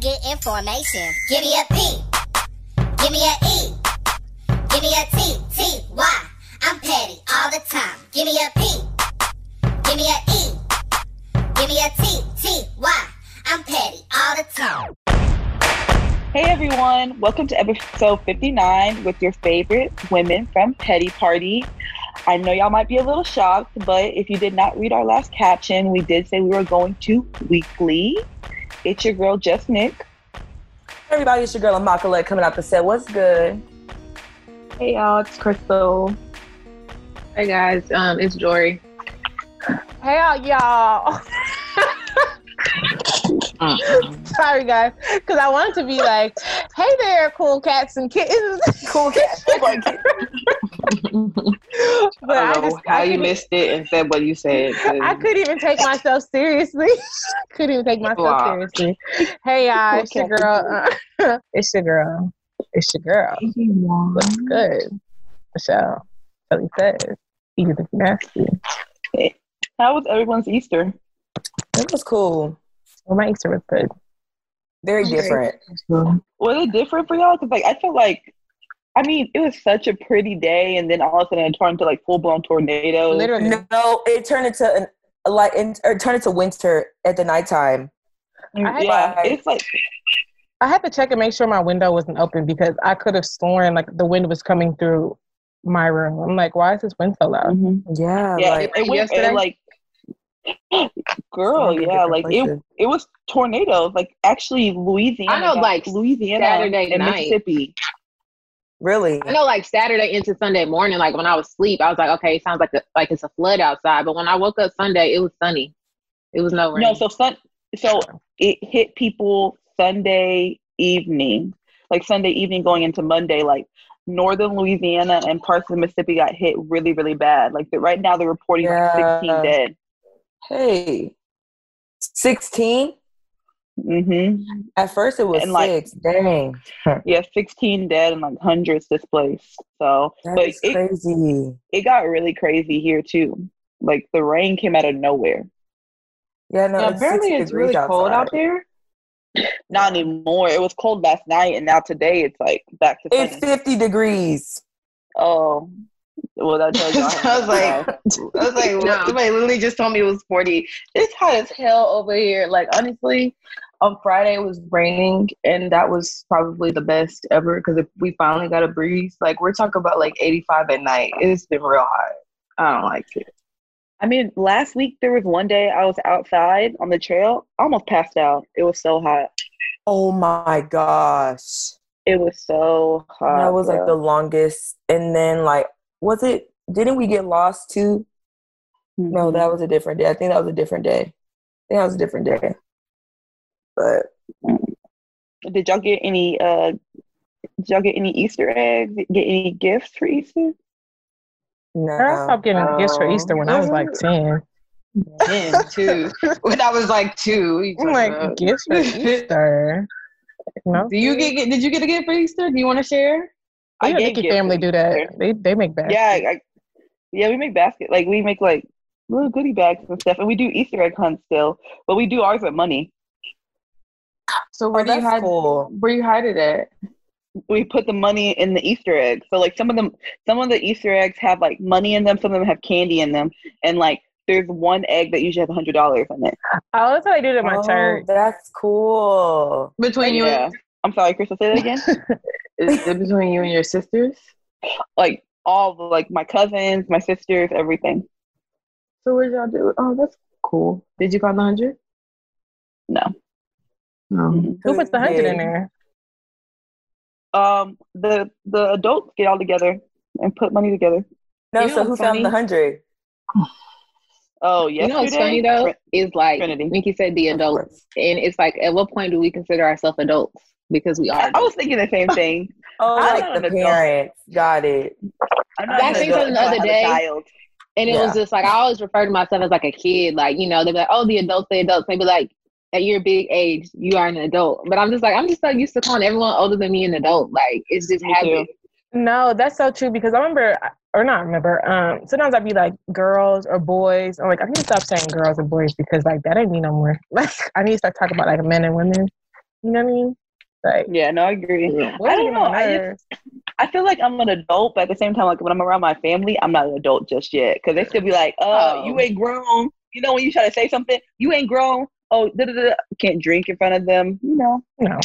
Get information. Give me a P. Give me a E. Give me a T. T. Y. I'm petty all the time. Give me a P. Give me a E. Give me a T. T. Y. I'm petty all the time. Hey everyone, welcome to episode 59 with your favorite women from Petty Party. I know y'all might be a little shocked, but if you did not read our last caption, we did say we were going to weekly. It's your girl, Just Nick. Everybody, it's your girl Immaculate coming out the set. What's good? Hey y'all, it's Crystal. Hey guys, um, it's Jory. Hey y'all. Sorry guys, because I wanted to be like, "Hey there, cool cats and kittens." Cool cat. but I I, don't know just how I you missed it and said what you said. I couldn't even take myself seriously. couldn't even take myself Wow. seriously. Hey y'all, Cool it's your girl. Uh, it's your girl. It's your girl. What's good? Michelle. Kelly says, "Eat the nasty." How was everyone's Easter? It was cool. Well, my Easter was good. Very different. Was it different for y'all? Because like I felt like, I mean, it was such a pretty day, and then all of a sudden it turned into like full blown tornadoes. Literally. No, it turned into an a light or it turned into winter at the nighttime. I had- Yeah, it's like I had to check and make sure my window wasn't open because I could have sworn like the wind was coming through my room. I'm like, why is this wind so loud? mhm. Yeah, yeah, like it, it went yesterday? it, like. Girl, Sounded yeah, like it, places. it was tornadoes. Like actually, Louisiana. I know, like, Louisiana Saturday and night. Mississippi. Really? I know like Saturday into Sunday morning, like when I was asleep, I was like, okay, sounds like a, like it's a flood outside. But when I woke up Sunday, it was sunny. It was no rain. No, so sun so it hit people Sunday evening. Like Sunday evening going into Monday, like northern Louisiana and parts of Mississippi got hit really, really bad. Like the, right now they're reporting yeah. like 16 dead. Hey. 16? Mm-hmm. At first, it was and six. Like, Dang. Yeah, sixteen dead and like hundreds displaced. So, that's it, crazy. It got really crazy here too. Like the rain came out of nowhere. Yeah, no. It's apparently, it's really outside. cold out there. Not anymore. It was cold last night, and now today it's like back to. 20. It's fifty degrees. Oh, well, that tells you. I was like, I was like, no. somebody literally just told me it was forty. It's hot as hell over here. Like honestly, on Friday it was raining, and that was probably the best ever because we finally got a breeze. Like, we're talking about like 85 at night. It's been real hot. I don't like it. I mean, last week there was one day I was outside on the trail, almost passed out. It was so hot. Oh my gosh. It was so hot. that was like the longest. And then like, was it? Didn't we get lost too? No, Mhm. that was a different day. I think that was a different day. I think that was a different day. But Did y'all get any? uh Did y'all get any Easter eggs? Get any gifts for Easter? no. I stopped getting gifts for Easter when I was like 10. Ten, two. when I was like two. I'm like, about? gifts for Easter? No. Do you get, get? Did you get a gift for Easter? Do you want to share? I I gave Nikki gifts family do that. Easter. They they make baskets. Yeah, I, yeah, we make basket like we make like little goodie bags and stuff, and we do Easter egg hunts still, but we do ours with money. So oh, where Oh, do you hide? cool. Where you hide it at? we put the money in the Easter egg. So like some of them, some of the Easter eggs have like money in them. Some of them have candy in them, and like there's one egg that usually has a hundred dollars in it. Oh, that's how I did it at my Oh, church. That's cool. Between you Yeah. and I'm sorry, Crystal. Say that again. is it between you and your sisters? like all the like my cousins, my sisters, everything. So what did y'all do? Oh, that's cool. Did you find the hundred? No. No. Mhm. Who puts the hundred in there? Um, the the adults get all together and put money together. No, You so who what's found the hundred? Oh, yeah. You know what's funny though Trin- is like Trinity. Nikki said, the adults, and it's like, at what point do we consider ourselves adults? Because we are. I, I was thinking the same thing. Oh, I'm like the an adult. parents. Got it. I'm I think adult something the other day. And it Yeah. was just like I always refer to myself as like a kid. Like, you know, they'd be like, Oh, the adults, the adults. They'd be like, at your big age, you are an adult. But I'm just like, I'm just so used to calling everyone older than me an adult. Like it's just Me habit. No, that's so true because I remember, or not remember. Um, sometimes I'd be like girls or boys. I'm like, I need to stop saying girls and boys because like that ain't me no more. Like I need to start talking about like men and women. You know what I mean? Like, Yeah, no, I agree. what I don't know. I just- I feel like I'm an adult, but at the same time, like when I'm around my family, I'm not an adult just yet because they still be like, "Uh, Oh. you ain't grown." You know, when you try to say something, you ain't grown. Oh, da da da. Can't drink in front of them. You know. No.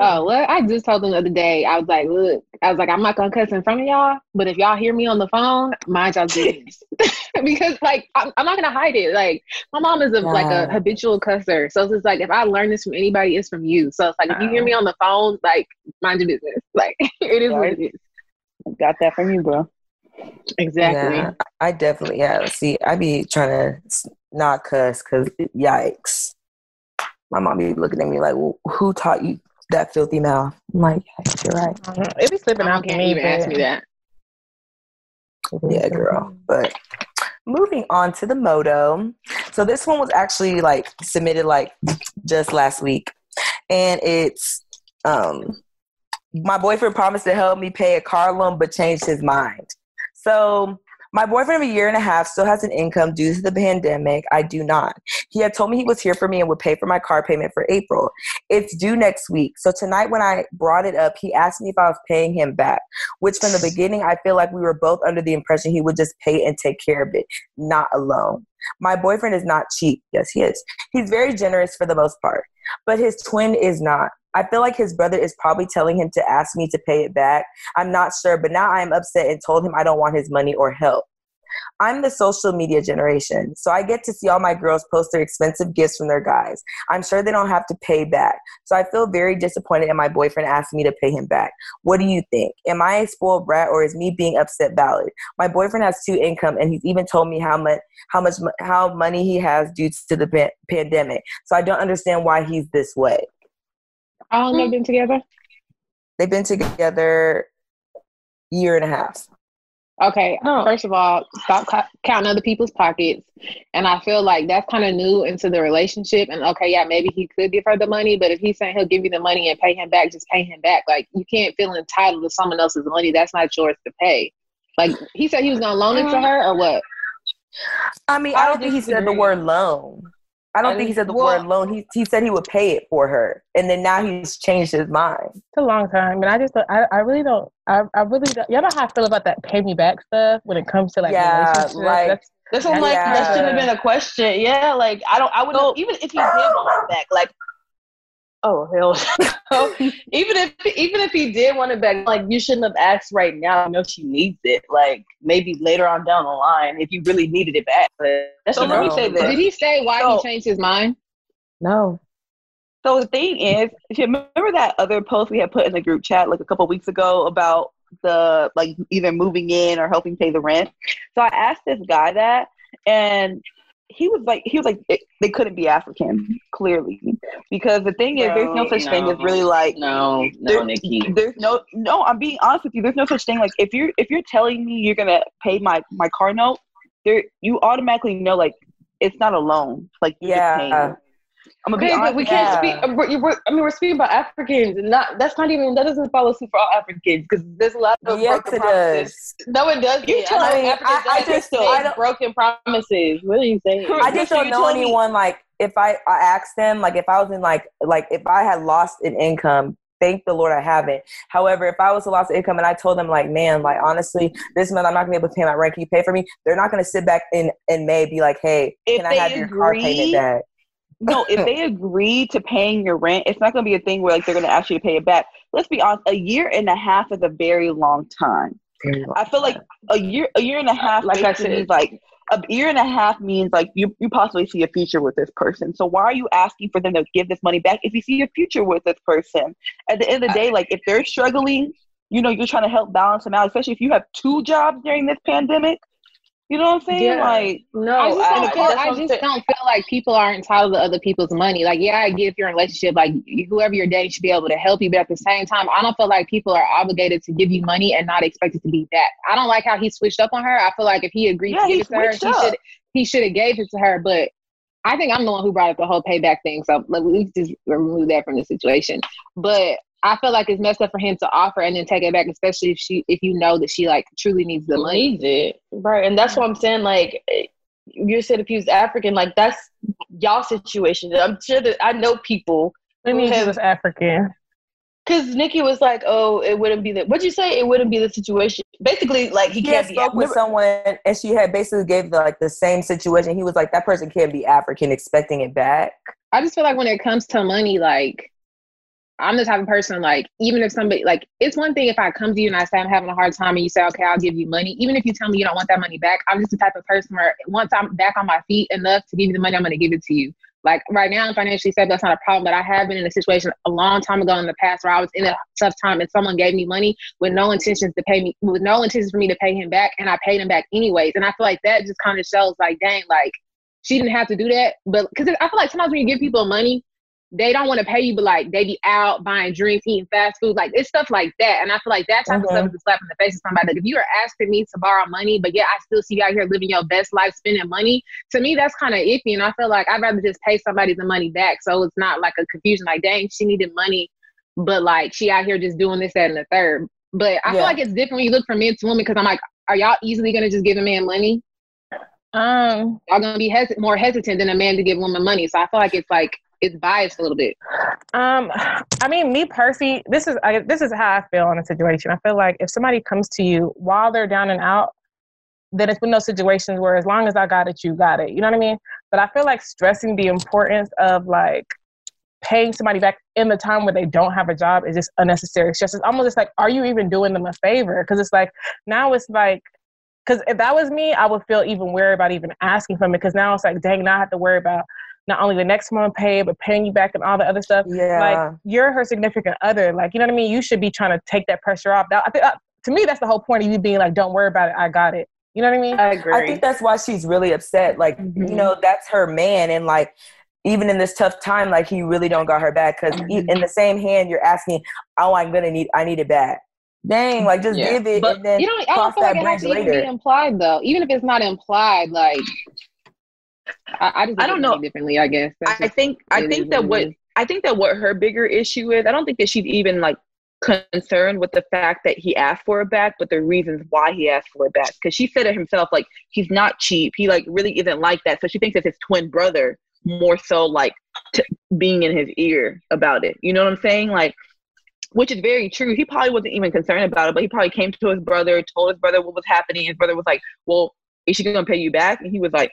Oh, well, I just told them the other day. I was like, look, I was like, I'm not gonna cuss in front of y'all, but if y'all hear me on the phone, mind y'all business. because like I'm, I'm not gonna hide it. Like my mom is a like a habitual cusser. So it's just like if I learn this from anybody, it's from you. So it's like if you hear me on the phone, like mind your business. Like it is what it is. Got that from you, bro. Exactly. Yeah, I definitely yeah. See, I be trying to not cuss because yikes. My mom be looking at me like, well, "Who taught you that filthy mouth?" I'm like, yeah, "You're right." I don't. It be slipping I out for can't me. even ask me that. Yeah, girl. But moving on to the moto. So this one was actually like submitted like just last week. And it's um my boyfriend promised to help me pay a car loan but changed his mind. So my boyfriend of a year and a half still has an income due to the pandemic. I do not. He had told me he was here for me and would pay for my car payment for April. It's due next week. So tonight when I brought it up, he asked me if I was paying him back which from the beginning I feel like we were both under the impression he would just pay and take care of it, not alone. My boyfriend is not cheap. Yes, he is. He's very generous for the most part, but his twin is not. I feel like his brother is probably telling him to ask me to pay it back. I'm not sure, but now I am upset and told him I don't want his money or help. I'm the social media generation, so I get to see all my girls post their expensive gifts from their guys. I'm sure they don't have to pay back. So I feel very disappointed and my boyfriend asked me to pay him back. What do you think? Am I a spoiled brat or is me being upset valid? My boyfriend has two income and he's even told me how much how much how money he has due to the pa- pandemic. So I don't understand why he's this way. How long they've been together? They've been together year and a half. Okay, first of all, stop ca- counting other people's pockets. And I feel like that's kind of new into the relationship. And okay, yeah, maybe he could give her the money, but if he's saying he'll give you the money and pay him back, just pay him back. Like you can't feel entitled to someone else's money. That's not yours to pay. Like he said he was gonna loan it to um, her or what? I mean, I, I don't think he said the word loan. I don't I think he said the well- word loan. He he said he would pay it for her, and then now he's changed his mind. It's a long time, and I just I, I really don't I, I really don't, y'all know how I feel about that pay me back stuff when it comes to like Yeah, relationships. like- That's- That's what I'm like. Yeah. That shouldn't have been a question. Yeah, like I don't. I would So- even if he did want it back. Like, oh hell, even if even if he did want it back, like you shouldn't have asked right now. You know she needs it. Like maybe later on down the line, if you really needed it back. But that's So let me say this. Did he say why So- he changed his mind? No, So the thing is, if you remember that other post we had put in the group chat like a couple weeks ago about the like either moving in or helping pay the rent. So I asked this guy that, and he was like, he was like, it, they couldn't be African clearly. Because the thing is, there's no Bro, such thing as really like no, There- no, Nikki. there's no no i'm being honest with you there's no such thing. Like if you're if you're telling me you're gonna pay my my car note there you automatically know like it's not a loan. Like you're just paying yeah, it. I'm gonna be Okay, honest but we with can't Yeah. speak. We're, we're, I mean, we're speaking about Africans, and not that's not even that doesn't follow suit for all Africans because there's a lot of yes, broken it promises. does. No, it doesn't. You I tell know me, Africans I- I just- make I don't- broken promises. What are you saying? I just don't know tell me- anyone like if I, I asked them like if I was in like like if I had lost an income. Thank the Lord I haven't. However, if I was to lost income and I told them like, man, like honestly, this month I'm not gonna be able to pay my rent. Can you pay for me? They're not gonna sit back in in May be like, hey, If can I they have your car payment agree- back? No if they agree to paying your rent it's not gonna be a thing where like they're gonna ask you to pay it back let's be honest a year and a half is a very long time i feel like a year a year and a half Like I said- means like a year and a half means like you, you possibly see a future with this person. So why are you asking for them to give this money back if you see a future with this person? At the end of the day, like if they're struggling, you know, you're trying to help balance them out, especially if you have two jobs during this pandemic. You know what I'm saying? Yeah. Like no, I just don't I, feel. I just saying. don't feel like people are entitled to other people's money. Like, yeah, I get if you're in a relationship, like whoever you're dating should be able to help you, but at the same time, I don't feel like people are obligated to give you money and not expect it to be back. I don't like how he switched up on her. I feel like if he agreed Yeah, to give it to her, he should he should have gave it to her. But I think I'm the one who brought up the whole payback thing. So like, we just remove that from the situation. But I feel like it's messed up for him to offer and then take it back, especially if she if you know that she like truly needs the money. needs it, right? And that's what I'm saying. Like eh, you said, if he was African, like that's y'all situation. I'm sure that I know people Let me he was African. Because Nikki was like, "Oh, it wouldn't be the what'd you say? It wouldn't be the situation. Basically, like he, he can't had spoke with someone, and she had basically gave the, like the same situation. He was like, "That person can't be African, expecting it back." I just feel like when it comes to money, like I'm the type of person like even if somebody like it's one thing if I come to you and I say I'm having a hard time and you say okay I'll give you money even if you tell me you don't want that money back I'm just the type of person where once I'm back on my feet enough to give you the money I'm going to give it to you. Like right now I'm financially stable that's not a problem but I have been in a situation a long time ago in the past where I was in a tough time and someone gave me money with no intentions to pay me with no intentions for me to pay him back and I paid him back anyways and I feel like that just kind of shows like dang like she didn't have to do that but because I feel like sometimes when you give people money they don't want to pay you, but like they be out buying drinks, eating fast food, like it's stuff like that. And I feel like that type mm-hmm. of stuff mm-hmm. is a slap in the face of somebody. Like if you are asking me to borrow money, but yeah, I still see you out here living your best life, spending money. To me, that's kind of iffy. And I feel like I'd rather just pay somebody the money back, so it's not like a confusion. Like, dang, she needed money, but like she out here just doing this, that, and the third. But I yeah. feel like it's different when you look from men to women because I'm like, are y'all easily gonna just give a man money? Um, y'all gonna be hes- more hesitant than a man to give a woman money. So I feel like it's like it's biased a little bit. Um, I mean, me personally, this is I, this is how I feel on a situation. I feel like if somebody comes to you while they're down and out, then it's been those situations where as long as I got it, you got it. You know what I mean? But I feel like stressing the importance of like paying somebody back in the time where they don't have a job is just unnecessary stress. It's almost just like, are you even doing them a favor? Because it's like now it's like because if that was me, I would feel even weird about even asking for it. Because now it's like, dang, now I have to worry about not only the next month pay, but paying you back and all the other stuff. Yeah. Like you're her significant other. Like, you know what I mean? You should be trying to take that pressure off. That, I think, uh, to me, that's the whole point of you being like, don't worry about it. I got it. You know what I mean? I agree. I think that's why she's really upset. Like, mm-hmm. you know, that's her man. And like, even in this tough time, like he really don't got her back. because mm-hmm. in the same hand, you're asking, oh, I'm going to need, I need it back. Dang, like just yeah. give it but and then you know, I don't feel like it has to even be implied though. Even if it's not implied, like I, I just I don't know differently. I guess That's I think I think that what I think that what her bigger issue is. I don't think that she's even like concerned with the fact that he asked for it back, but the reasons why he asked for it back. Because she said it himself, like he's not cheap. He like really isn't like that. So she thinks it's his twin brother more so like t- being in his ear about it. You know what I'm saying? Like, which is very true. He probably wasn't even concerned about it, but he probably came to his brother, told his brother what was happening. His brother was like, "Well, is she gonna pay you back?" And he was like,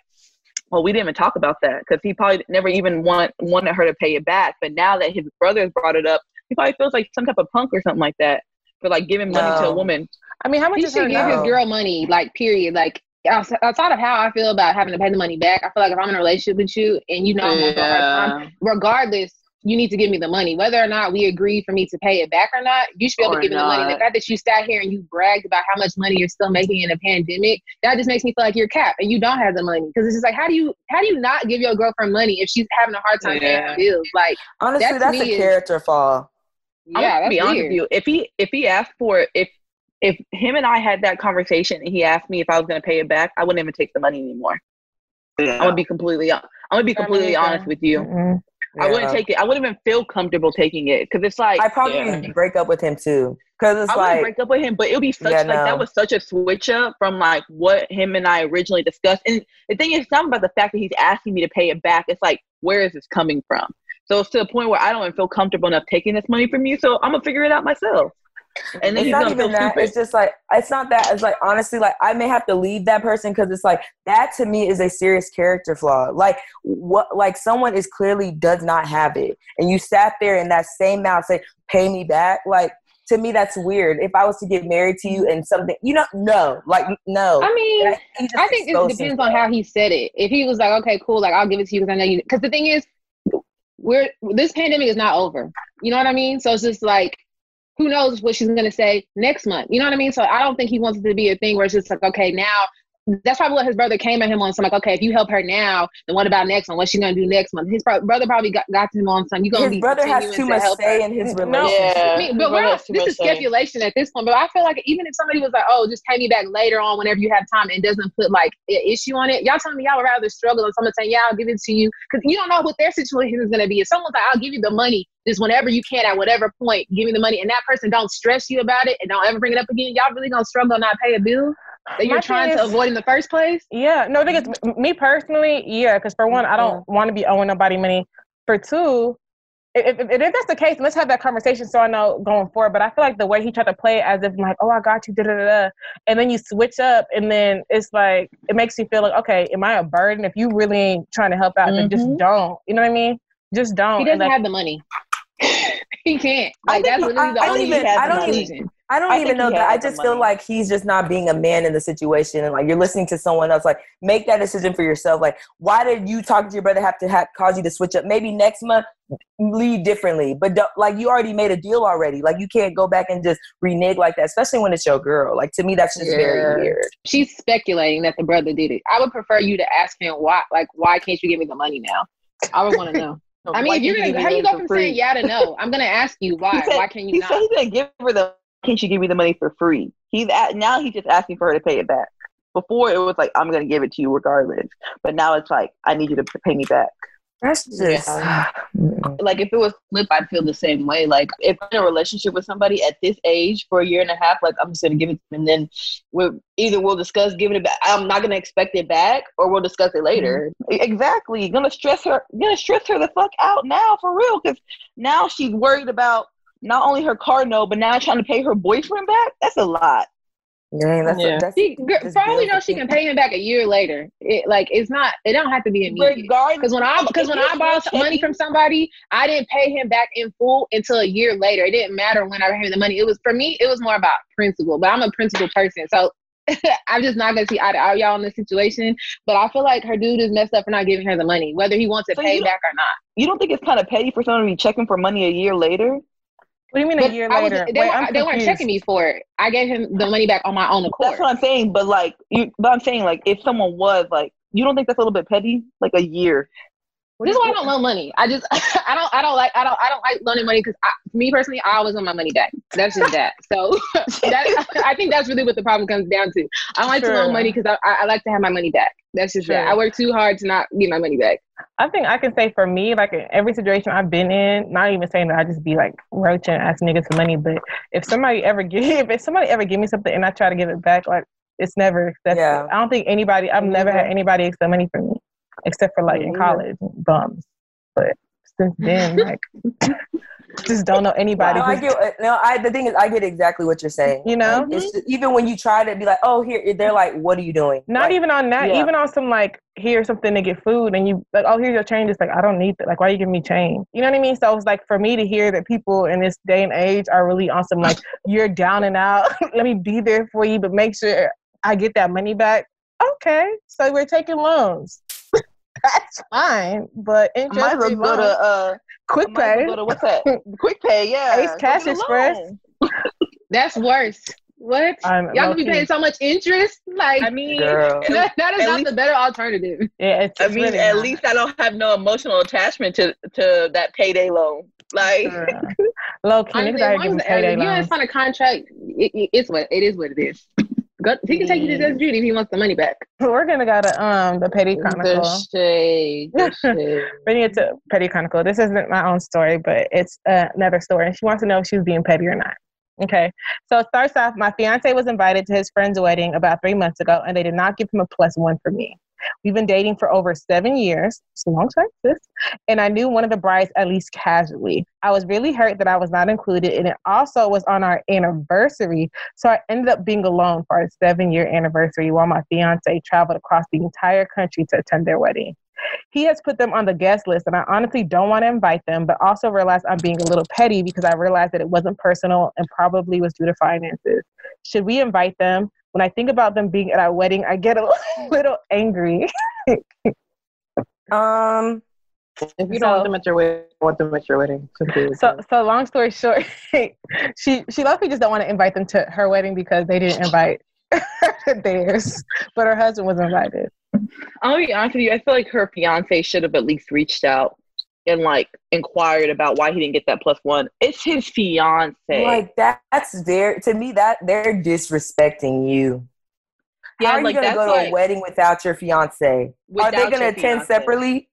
well, we didn't even talk about that because he probably never even want, wanted her to pay it back. But now that his brothers brought it up, he probably feels like some type of punk or something like that for like giving money no. to a woman. I mean, how much he should give his girl money? Like, period. Like, outside of how I feel about having to pay the money back, I feel like if I'm in a relationship with you and you know I'm yeah. time, regardless, you need to give me the money. Whether or not we agree for me to pay it back or not, you should be able or to give not. me the money. The fact that you sat here and you bragged about how much money you're still making in a pandemic, that just makes me feel like you're capped and you don't have the money. Because it's just like, how do you how do you not give your girlfriend money if she's having a hard time yeah. paying bills? Like honestly, that's a character flaw. Yeah, I'm be honest with you. If he if he asked for it, if if him and I had that conversation and he asked me if I was going to pay it back, I wouldn't even take the money anymore. Yeah. I'm gonna be completely. I'm gonna be completely honest with you. Mm-hmm. Yeah. I wouldn't take it. I wouldn't even feel comfortable taking it because it's like I probably yeah. break up with him too. Because it's I like break up with him, but it would be such yeah, like no. that was such a switch up from like what him and I originally discussed. And the thing is, something about the fact that he's asking me to pay it back. It's like where is this coming from? So it's to the point where I don't even feel comfortable enough taking this money from you. So I'm gonna figure it out myself. And it's not even that. Stupid. It's just like it's not that. It's like honestly, like I may have to leave that person because it's like that to me is a serious character flaw. Like what? Like someone is clearly does not have it, and you sat there in that same mouth say, "Pay me back." Like to me, that's weird. If I was to get married to you and something, you know, no, like no. I mean, I think it depends on how he said it. If he was like, "Okay, cool," like I'll give it to you because I know you. Because the thing is, we're this pandemic is not over. You know what I mean? So it's just like who knows what she's going to say next month. You know what I mean? So I don't think he wants it to be a thing where it's just like, okay, now that's probably what his brother came at him on. So I'm like, okay, if you help her now, then what about next month? What's she gonna do next month? His pro- brother probably got, got to him on some. You gonna his be brother has too much say her. in his relationship. No, yeah, I mean, but we're, this is speculation say. at this point. But I feel like even if somebody was like, oh, just pay me back later on whenever you have time, and doesn't put like an issue on it, y'all telling me y'all would rather struggle than someone saying, yeah, I'll give it to you because you don't know what their situation is gonna be. If someone's like, I'll give you the money just whenever you can at whatever point, give me the money, and that person don't stress you about it and don't ever bring it up again, y'all really gonna struggle not pay a bill? That you're trying is, to avoid in the first place? Yeah, no, because me personally, yeah, because for one, I don't want to be owing nobody money. For two, if, if, if that's the case, let's have that conversation so I know going forward. But I feel like the way he tried to play it as if like, oh, I got you, da da da, and then you switch up, and then it's like it makes you feel like, okay, am I a burden? If you really ain't trying to help out, then just Mhm. don't. You know what I mean? Just don't. He And, doesn't like, have the money. he can't. I Like think that's he- literally the I don't only even- I don't even- conclusion. I don't I even know that. I just feel money. like he's just not being a man in the situation, and like you're listening to someone else. Like, make that decision for yourself. Like, why did you talk to your brother have to ha- cause you to switch up? Maybe next month lead differently, but like you already made a deal already. Like, you can't go back and just renege like that, especially when it's your girl. Like to me, that's just Yeah. very weird. She's speculating that the brother did it. I would prefer you to ask him why. Like, why can't you give me the money now? I would want to know. I mean, if you're gonna, how you go from saying yeah to no? I'm gonna ask you why. Said- why can you He not? said he didn't give her the. Can she give me the money for free? He's at now. He's just asking for her to pay it back. Before it was like I'm gonna give it to you regardless, but now it's like I need you to pay me back. That's just Yeah. Like if it was flip, I'd feel the same way. Like if I'm in a relationship with somebody at this age for a year and a half, like I'm just gonna give it to them and then we'll either we'll discuss giving it back. I'm not gonna expect it back or we'll discuss it later. Mm-hmm. E- Exactly. Gonna stress her. Gonna stress her the fuck out now for real, because now she's worried about not only her car note, but now trying to pay her boyfriend back. That's a lot. Dang, that's, Yeah. that's She, girl, just for all we know, she can pay him back a year later. It like it's not. It don't have to be immediate. Regardless, Because when I because when I borrowed money from somebody, I didn't pay him back in full until a year later. It didn't matter when I paid him the money. It was for me. It was more about principle. But I'm a principle person, so I'm just not gonna see eye to eye y'all in this situation. But I feel like her dude is messed up for not giving her the money, whether he wants it So paid back or not. you don't think it's kind of petty for someone to be checking for money a year later? What do you mean a year I was, later? they, Wait, were, they weren't confused. checking me for it. I gave him the money back on my own accord. That's what I'm saying. But like, you, but I'm saying like, if someone was like, you don't think that's a little bit petty? Like a year. This is why I don't loan money. I just I don't I don't like I don't I don't like loaning money because me personally I always want my money back. That's just that. So that I think that's really what the problem comes down to. I like to loan money because I, I like to have my money back. That's just that. I work too hard to not get my money back. I think I can say for me, like in every situation I've been in, not even saying that I just be like roaching, asking niggas for money, but if somebody ever give, if somebody ever give me something and I try to give it back, like it's never accepted. Yeah. I don't think anybody, I've never mm-hmm. had anybody accept money from me, except for like in Me college, bums. But since then, like, just don't know anybody. No, I get. No, I. The thing is, I get exactly what you're saying. You know? Like, just- even when you try to be like, "Oh, here," they're like, "What are you doing?" Not Like, even on that, yeah. even on some like here's something to get food and you like, oh here's your change. It's like I don't need that. Like why are you giving me change? You know what I mean? So it's like for me to hear that people in this day and age are really on some like you're down and out. Let me be there for you, but make sure I get that money back. Okay, so we're taking loans. That's fine, but I interest might as well go to uh, quick I might pay. well go to what's that? Quick pay, yeah. Ace Cash Express. That's worse. What? I'm Y'all gonna be paying so much interest? Like I mean, girl. that, that is at not least- the better alternative. Yeah, it's, I it's mean, really at not. least I don't have no emotional attachment to to that payday loan. Like, low key Honestly, niggas as long as, payday if you guys loans. sign a contract, it, it, it's what it is. What it is. Go, he can take you to Judge Judy if he wants the money back. We're gonna go to um the Petty Chronicle. the shade, the shade. it to Petty Chronicle. This isn't my own story, but it's uh, another story. And she wants to know if she was being petty or not. Okay. So it starts off my fiance was invited to his friend's wedding about three months ago, and they did not give him a plus one for me. We've been dating for over seven years. It's a long time, sis. And I knew one of the brides at least casually. I was really hurt that I was not included, and it also was on our anniversary. So I ended up being alone for our seven year anniversary while my fiance traveled across the entire country to attend their wedding. He has put them on the guest list, and I honestly don't want to invite them, but also realize I'm being a little petty because I realized that it wasn't personal and probably was due to finances. Should we invite them? When I think about them being at our wedding, I get a little angry. Um. If you So- don't want them at your wedding, want them at your wedding. So, so long story short, she she luckily just don't want to invite them to her wedding because they didn't invite theirs, but her husband was invited. I'll be honest with you. I feel like her fiance should have at least reached out and like inquired about why he didn't get that plus one. It's his fiance. Like that, that's their to me that they're disrespecting you. yeah, How are you gonna go to like a wedding without your fiance? Are they gonna attend fiance. separately?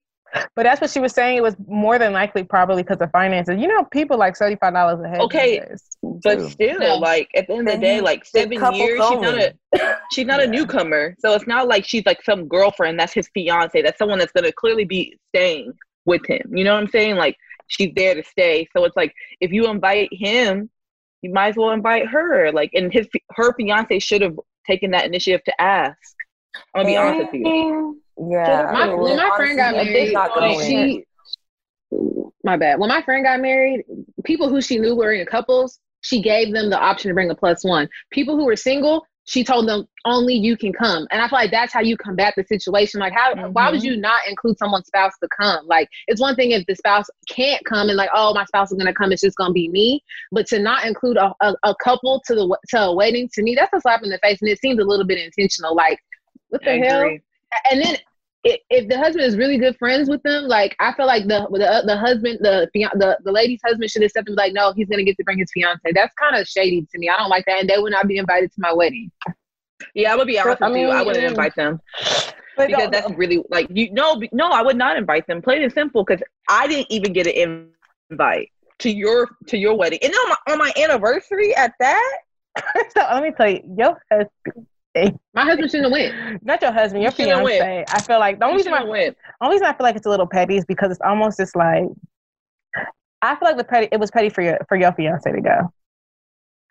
But that's what she was saying. It was more than likely probably because of finances. You know, people like seventy five dollars a head. Okay. But True. still, No. like at the end of the day, like seven couples years, she's not a she's not a newcomer. So it's not like she's like some girlfriend. That's his fiance. That's someone that's gonna clearly be staying with him. You know what I'm saying? Like she's there to stay. So it's like if you invite him, you might as well invite her. Like, and his her fiance should have taken that initiative to ask. I'm gonna be honest with you. Yeah. My, when my friend got married, like, she my bad. When my friend got married, people who she knew were in couples, she gave them the option to bring a plus one. People who were single, she told them only you can come. And I feel like that's how you combat the situation. Like how why would mm-hmm. you not include someone's spouse to come? Like it's one thing if the spouse can't come and like, oh my spouse is gonna come, it's just gonna be me. But to not include a, a, a couple to the to a wedding, to me, that's a slap in the face and it seems a little bit intentional. Like, what the I hell? agree. and then if, if the husband is really good friends with them, like I feel like the the, uh, the husband, the, the the lady's husband should accept and be like, no, he's gonna get to bring his fiance. That's kind of shady to me. I don't like that, and they would not be invited to my wedding. Yeah, I would be honest I with you. I wouldn't mm. invite them because that's really like you. No, no, I would not invite them. Plain and simple. Because I didn't even get an invite to your to your wedding, and on my on my anniversary at that. so let me tell you, your husband, My husband shouldn't have went. not your husband, your fiance. I feel like the only reason, I, went. only reason I feel like it's a little petty is because it's almost just like I feel like the petty. It was petty for your for your fiance to go.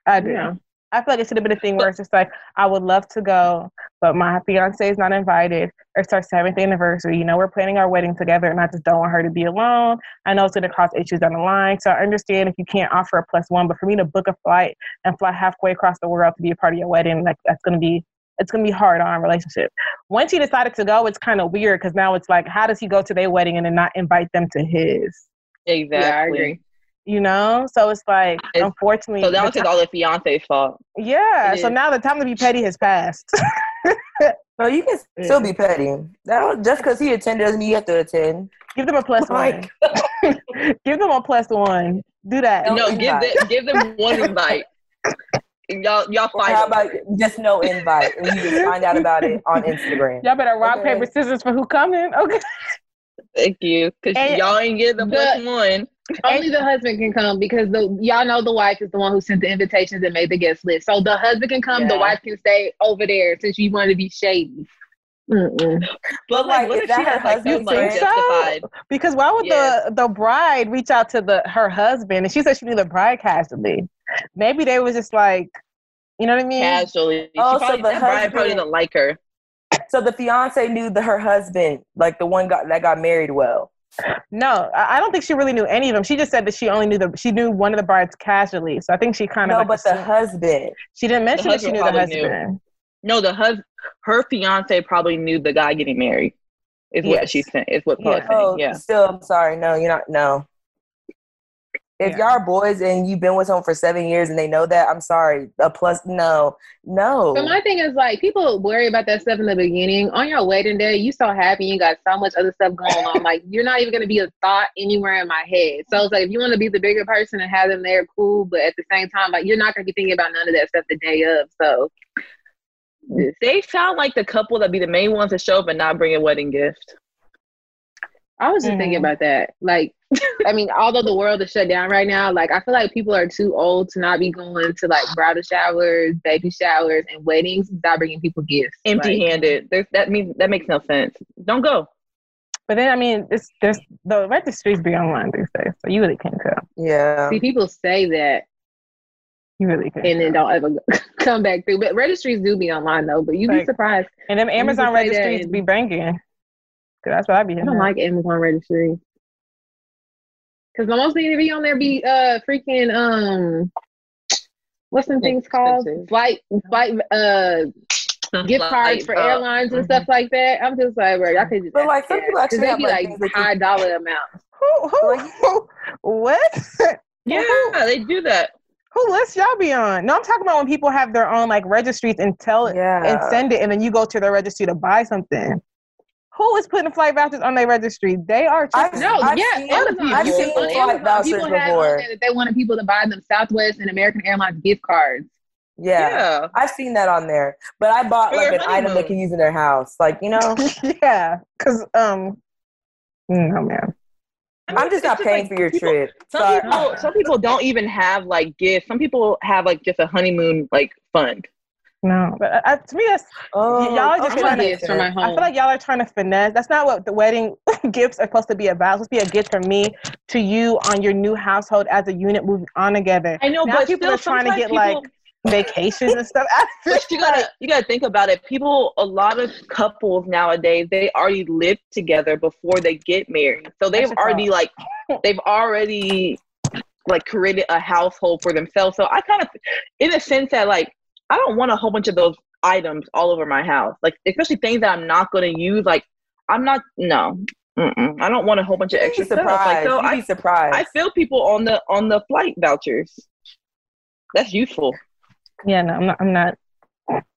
I do. Yeah. I feel like it should have been a thing where it's just like I would love to go, but my fiance is not invited. It's our seventh anniversary. You know, we're planning our wedding together, and I just don't want her to be alone. I know it's going to cause issues down the line, so I understand if you can't offer a plus one. But for me to book a flight and fly halfway across the world to be a part of your wedding, like that's going to be it's going to be hard on our relationship. Once he decided to go, it's kind of weird because now it's like, how does he go to their wedding and then not invite them to his? Exactly. Yeah, I agree. You know, so it's like, It's- unfortunately, So that was ti- just all the fiance's fault. yeah. It So is. now the time to be petty has passed. No, you can still be petty. That don't, just because he attended doesn't mean you have to attend. Give them a plus Like- one. Give them a plus one. Do that. No no, give invite. them give them one invite. And y'all y'all Or fight. how about just no invite and you just find out about it on Instagram? Y'all better rock, Okay. paper, scissors for who coming. Okay. Thank you, because y'all ain't get the plus The- one. Only the husband can come because the y'all know the wife is the one who sent the invitations and made the guest list. So the husband can come, the Yeah. wife can stay over there since you want to be shady. Mm-mm. But like, like, what is if that she her has like husband like so? justified? Because why would Yes. the the bride reach out to the her husband and she said she knew the bride casually? Maybe they was just like, you know what I mean? Casually, Oh, she so the that bride probably husband- doesn't like her. So the fiance knew the her husband, like the one got that got married well. No, I I don't think she really knew any of them. She just said that she only knew the she knew one of the brides casually. So I think she kind of No, like but the husband. she didn't mention that she knew the probably knew. husband. No, the hus her fiance probably knew the guy getting married. Is what Yes. she's saying. Is what Paul's Yeah. saying. Oh, Yeah. still, I'm sorry. No, you're not. No. If Yeah. y'all are boys and you've been with someone for seven years and they know that, I'm sorry. A plus, no, no. So my thing is like people worry about that stuff in the beginning. On your wedding day, you so happy, you got so much other stuff going on. like you're not even gonna be a thought anywhere in my head. So it's like if you want to be the bigger person and have them there, cool. But at the same time, like you're not gonna be thinking about none of that stuff the day of. So They sound like the couple that be the main ones to show up and not bring a wedding gift. I was just thinking Mhm. about that. Like, I mean, although the world is shut down right now, like I feel like people are too old to not be going to like bridal showers, baby showers, and weddings without bringing people gifts. Empty Like, handed. There's that means that makes no sense. Don't go. But then I mean, it's there's the registries be online these days, so you really can't tell. yeah. See, people say that You really can't. and then tell. don't ever come back through. But registries do be online though. But you'd be surprised. And them Amazon just say that registries and- be banging. Cause that's what I be I don't like Amazon registry. Cause the most thing to be on there be uh freaking um what's some things called? Expensive. Flight flight uh gift cards for airlines and mhm. stuff like that. I'm just like, bro, y'all could just But, like, some people actually have, be like, like, things that you- high dollar amounts. Who who, who what? Yeah, they do that. Who list y'all be on? No, I'm talking about when people have their own like registries and tell it Yeah. and send it, and then you go to their registry to buy something. Who is putting flight vouchers on their registry? They are. I've- No, I've yeah, seen- Amazon. I've seen can- flight Amazon, vouchers people had before. there that they wanted people to buy them Southwest and American Airlines gift cards. yeah. Yeah. I've seen that on there. But I bought For like their an item they can use in their house. Like, you know, yeah, because um, no man. I mean, I'm just it's not paying like for your people- trip. Some people, some people don't even have like gifts. Some people have like just a honeymoon like fund. No, but uh, to me, that's Oh, y'all are just okay, trying to- for my home. I feel like y'all are trying to finesse. That's not what the wedding gifts are supposed to be about. It's supposed to be a gift from me to you on your new household as a unit moving on together. I know, now but people still, are trying to sometimes get like vacations and stuff. But you gotta you gotta think about it. People, a lot of couples nowadays, they already live together before they get married. So they've That's a already like they've already like created a household for themselves. So I kind of, in a sense, that like I don't want a whole bunch of those items all over my house. Like especially things that I'm not gonna use. Like I'm not no. Mm-mm. I don't want a whole bunch of You'd extra be stuff. Like, so You'd I, be surprised. I feel people on the on the flight vouchers. That's useful. yeah, no, I'm not. I'm not.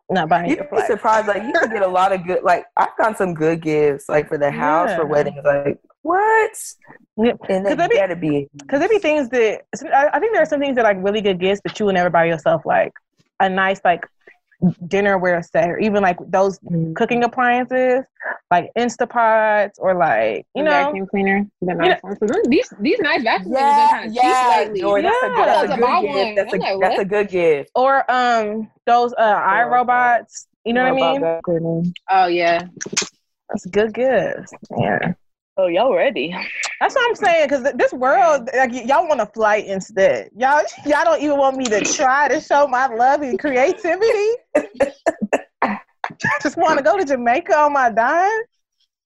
Not buying You'd your be surprised. Like you can get a lot of good. Like I've gotten some good gifts, like for the house for weddings. Like what? Yeah, And 'Cause then I mean- gotta be. Because there be things that I I think there are some things that are like really good gifts that you would never buy yourself, like a nice like dinnerware set, or even like those cooking appliances, like Instapots, or like you The know, vacuum cleaner, the You nice ones. So these these nice vacuum cleaners Yeah, been kind of yeah, cheap lately. Joy, that's a, Yeah. good- that's a good gift. one. That's a I'm like, that's a good gift. or um those uh iRobots. You know what I mean? Oh yeah, That's good gifts. Yeah. Oh, y'all ready? That's what I'm saying. Because this world, like y'all want to flight instead. Y'all, y'all don't even want me to try to show my love and creativity. Just want to go to Jamaica on my dime.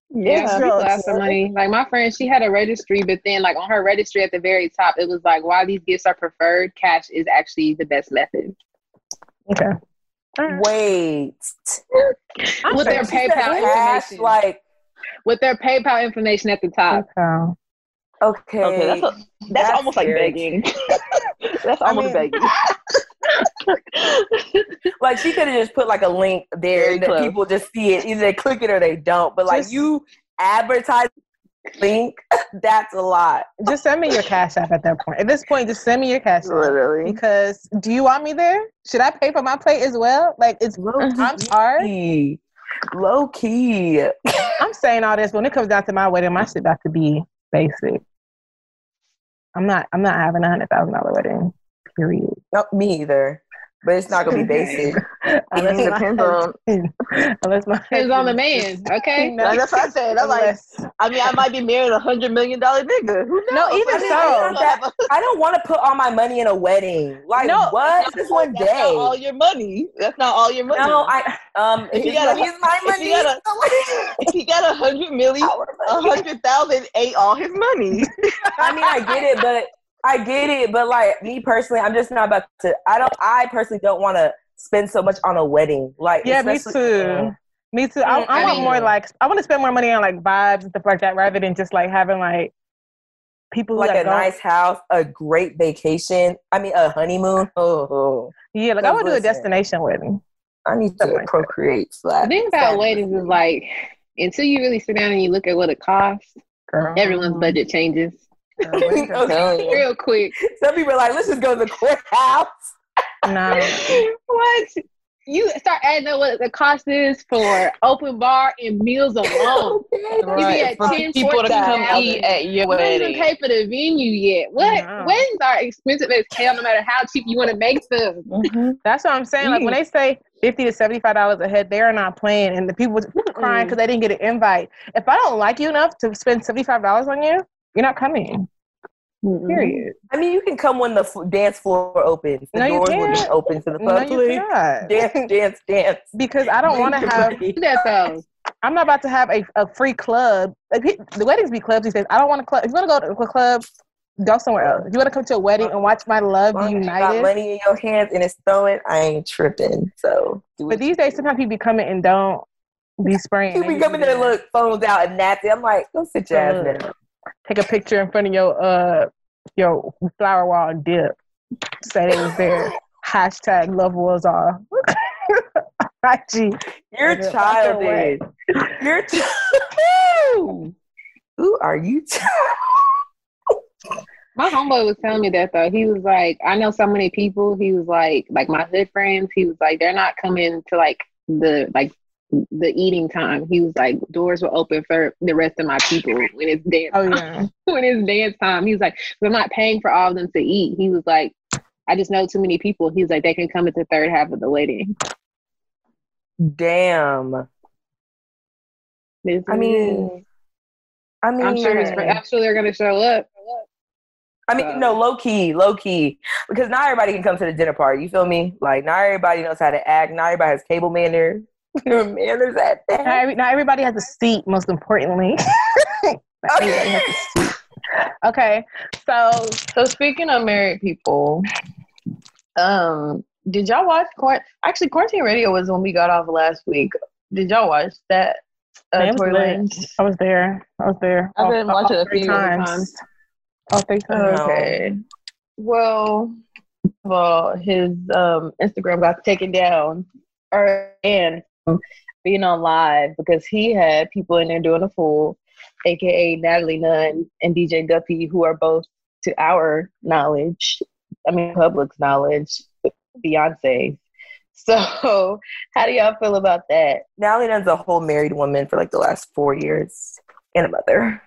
yeah. It's people have some money. Like my friend, she had a registry, but then like on her registry at the very top, it was like while these gifts are preferred, cash is actually the best method. Okay. All right. Wait. I'm With their sorry. She said PayPal cash, information. like With their PayPal information at the top. Okay. okay. Okay, that's a, that's, That's almost like begging. that's almost mean- begging. like she could have just put like a link there Very that close. people just see it. Either they click it or they don't. But like Just- you advertise link, that's a lot. Just send me your cash app at that point. At this point, just send me your cash app. Literally. Because do you want me there? Should I pay for my plate as well? Like it's Low times hard. Low key. I'm saying all this when it comes down to my wedding, my shit about to be basic. I'm not. I'm not having a hundred thousand dollar wedding. Period. No, me either. But it's not gonna be basic. Unless mean, my depends on- husband- unless my Depends on the man, okay? No, That's what I said. I'm like, I mean, I might be marrying a hundred million dollar nigga. Who knows? No, even I mean, so. I don't have a- I don't want to put all my money in a wedding. Like No, what? that's Just one That's not all your money. That's not all your money. No, I um. If you gotta- money my if money. you gotta- if he got a hundred million, a hundred thousand ain't all his money. I mean, I get it, but I get it, but like me personally, I'm just not about to. I don't. I personally don't want to spend so much on a wedding. Like, Yeah, me especially- too. Me too. I, I, I want mean- more like I want to spend more money on like vibes and stuff like that rather than just like having like people who Like like, a don't- nice house, a great vacation. I mean, a honeymoon. Oh, Yeah, like I would do a destination wedding. I need to like that. procreate. Flat. The thing about weddings is like until you really sit down and you look at what it costs, Girl. everyone's budget changes Girl, weddings are- Okay. real quick. Some people are like, let's just go to the courthouse. No. what? You start adding up what the cost is for open bar and meals alone. Right. at For 10, people to come 14,000. eat at your You don't even wedding. pay for the venue yet. What No. weddings are expensive as hell, no matter how cheap you want to make them. Mhm. That's what I'm saying. Like when they say fifty to seventy five dollars a head, they are not playing, and the people, people crying because they didn't get an invite. If I don't like you enough to spend seventy five dollars on you, you're not coming. Period. I mean, you can come when the f- dance floor opens. The No, you doors will be can't. open to the No, you public. cannot. dance, dance, dance. because I don't want to have. That though. I'm not about to have a, a free club. Like pe- the weddings be clubs these days. I don't want a club. If you want to go to a club, go somewhere else. If you want to come to a wedding and watch my love As be long you got united. money in your hands and it's throwing, I ain't tripping. So, But these days, sometimes people be coming and don't be spraying. you They be coming there, look, phones out and nasty. I'm like, go sit your ass down. Take a picture in front of your uh your flower wall and dip. Say it was there. Hashtag love was all. IG. You're Like a fucking childish. You're ch- Who are you? Ch- My homeboy was telling me that though. He was like, I know so many people. He was like, like my hood friends. He was like, they're not coming to like the like the eating time. He was like, doors will open for the rest of my people when it's dance Oh yeah. when it's dance time. He was like, I'm not paying for all of them to eat. He was like, I just know too many people. He was like, they can come at the third half of the wedding. Damn. This I mean, I mean, I'm sure. His, I'm sure they're gonna show up. I mean, no, uh, low key, low key, because not everybody can come to the dinner party. You feel me? Like, not everybody knows how to act. Not everybody has cable manners. manners at that. Not, every, not everybody has a seat. Most importantly, Not everybody has a seat. Okay, so So speaking of married people, um, did y'all watch Quart? Actually, Quarantine Radio was when we got off last week. Did y'all watch that? Uh, Man, was Tory lit. Lanez? I was there. I was there. I've been watching all a few times. times. All three times. No. Okay. Well, well, his um, Instagram got taken down, or and being on live because he had people in there doing a fool, aka Natalie Nunn and DJ Duffey, who are both, to our knowledge, I mean public's knowledge, Beyonce. So, how do y'all feel about that? Natalie Nunn's a whole married woman for like the last four years and a mother.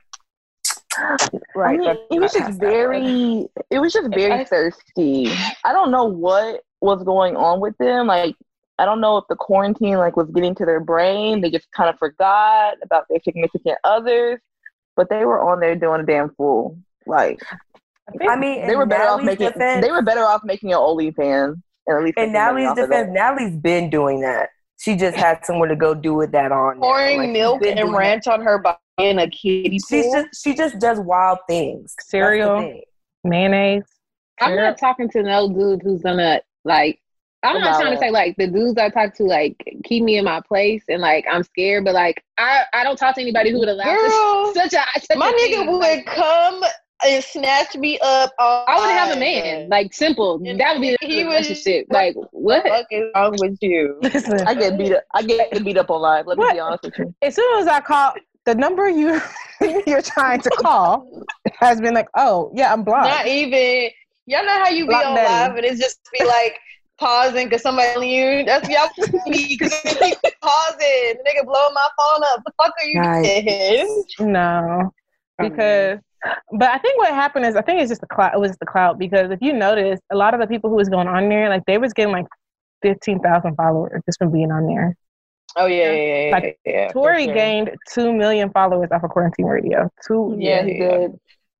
I mean, it was just past that one. very, it was just very thirsty. I don't know what was going on with them. Like, I don't know if the quarantine like was getting to their brain. They just kind of forgot about their significant others, but they were on there doing a damn fool. Like, I mean, they were better off making. defense- they were better off making an OnlyFans and at least In Natalie's off of defense, that. Natalie's been doing that. She just had somewhere to go do with that on. now. Pouring Like, milk and doing ranch on her body in a kiddie that. She's pool. just she just does wild things. Cereal. thing. Mayonnaise. Sure. I'm not talking to no dude who's gonna like. I'm not trying to say like the dudes I talk to like keep me in my place and like I'm scared, but like I I don't talk to anybody who would allow Girl, such, such a such my a nigga thing. would Like, come and snatch me up. All I would have a night. man like simple. And That would be the would- relationship. Like what? What the fuck is wrong with you? Listen, I get beat up. I get beat up on live. Let me What? be honest with you. as soon as I call the number you you're trying to call has been like, oh yeah, I'm blocked. Not even. Y'all know how you be Block on Betty. live and it's just be like pausing because somebody on you. That's y'all me because keep pausing. The nigga blowing my phone up. The fuck are you Right. doing? No, because but I think what happened is I think it's just the cloud. It was the cloud because if you notice, a lot of the people who was going on there, like they was getting like fifteen thousand followers just from being on there. Oh yeah, yeah, yeah. yeah, Like, yeah, for Tory sure. gained two million followers off of quarantine radio. Two. Yeah, he did.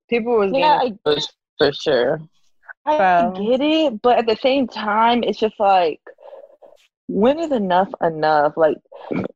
People was Yeah, getting I, for sure. I get it, but at the same time, it's just like, when is enough enough? Like,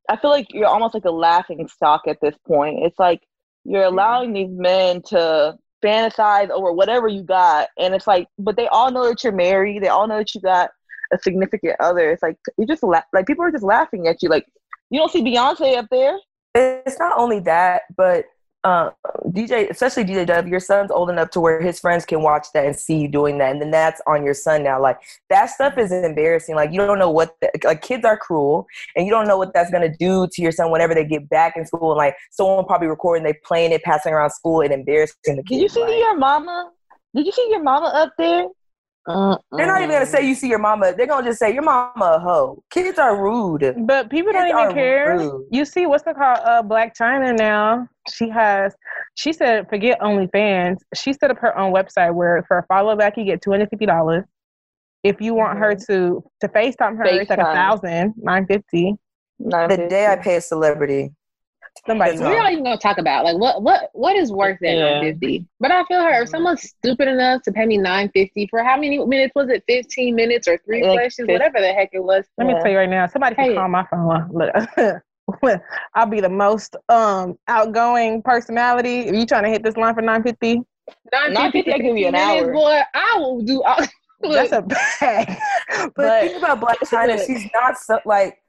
I feel like you're almost like a laughing stock at this point. It's like you're allowing these men to fantasize over whatever you got, and it's like, but they all know that you're married. They all know that you got a significant other. It's like you just la- like people are just laughing at you. Like, you don't see Beyonce up there. It's not only that, but uh, DJ, especially DJ Dub, your son's old enough to where his friends can watch that and see you doing that, and then that's on your son now. Like that stuff is embarrassing. Like you don't know what the, like kids are cruel, and you don't know what that's gonna do to your son whenever they get back in school. And like someone probably recording, they playing it, passing around school, and embarrassing the kids. Did you see like- your mama? Did you see your mama up there? They're not even gonna say you see your mama. They're gonna just say your mama a hoe. Kids are rude. But people don't even care. rude. You see, what's the call? Uh, Blac Chyna now. She has. She said, forget OnlyFans. She set up her own website where for a follow back you get two hundred fifty dollars. If you want her to to FaceTime her, it's like a FaceTime. thousand nine fifty. The day I pay a celebrity, Somebody. That's We're not even gonna talk about like what what what is worth that Yeah. nine fifty. But I feel her if someone's stupid enough to pay me nine fifty for how many minutes was it? Fifteen minutes or three Like questions, fif- whatever the heck it was. Let me tell you right now. Somebody can call my phone. Look, I'll be the most um outgoing personality. If you trying to hit this line for nine fifty, Nine fifty, I give you an minutes, hour. boy. I will do. All, that's a bag. but, but think about Blac Chyna. She's not so like.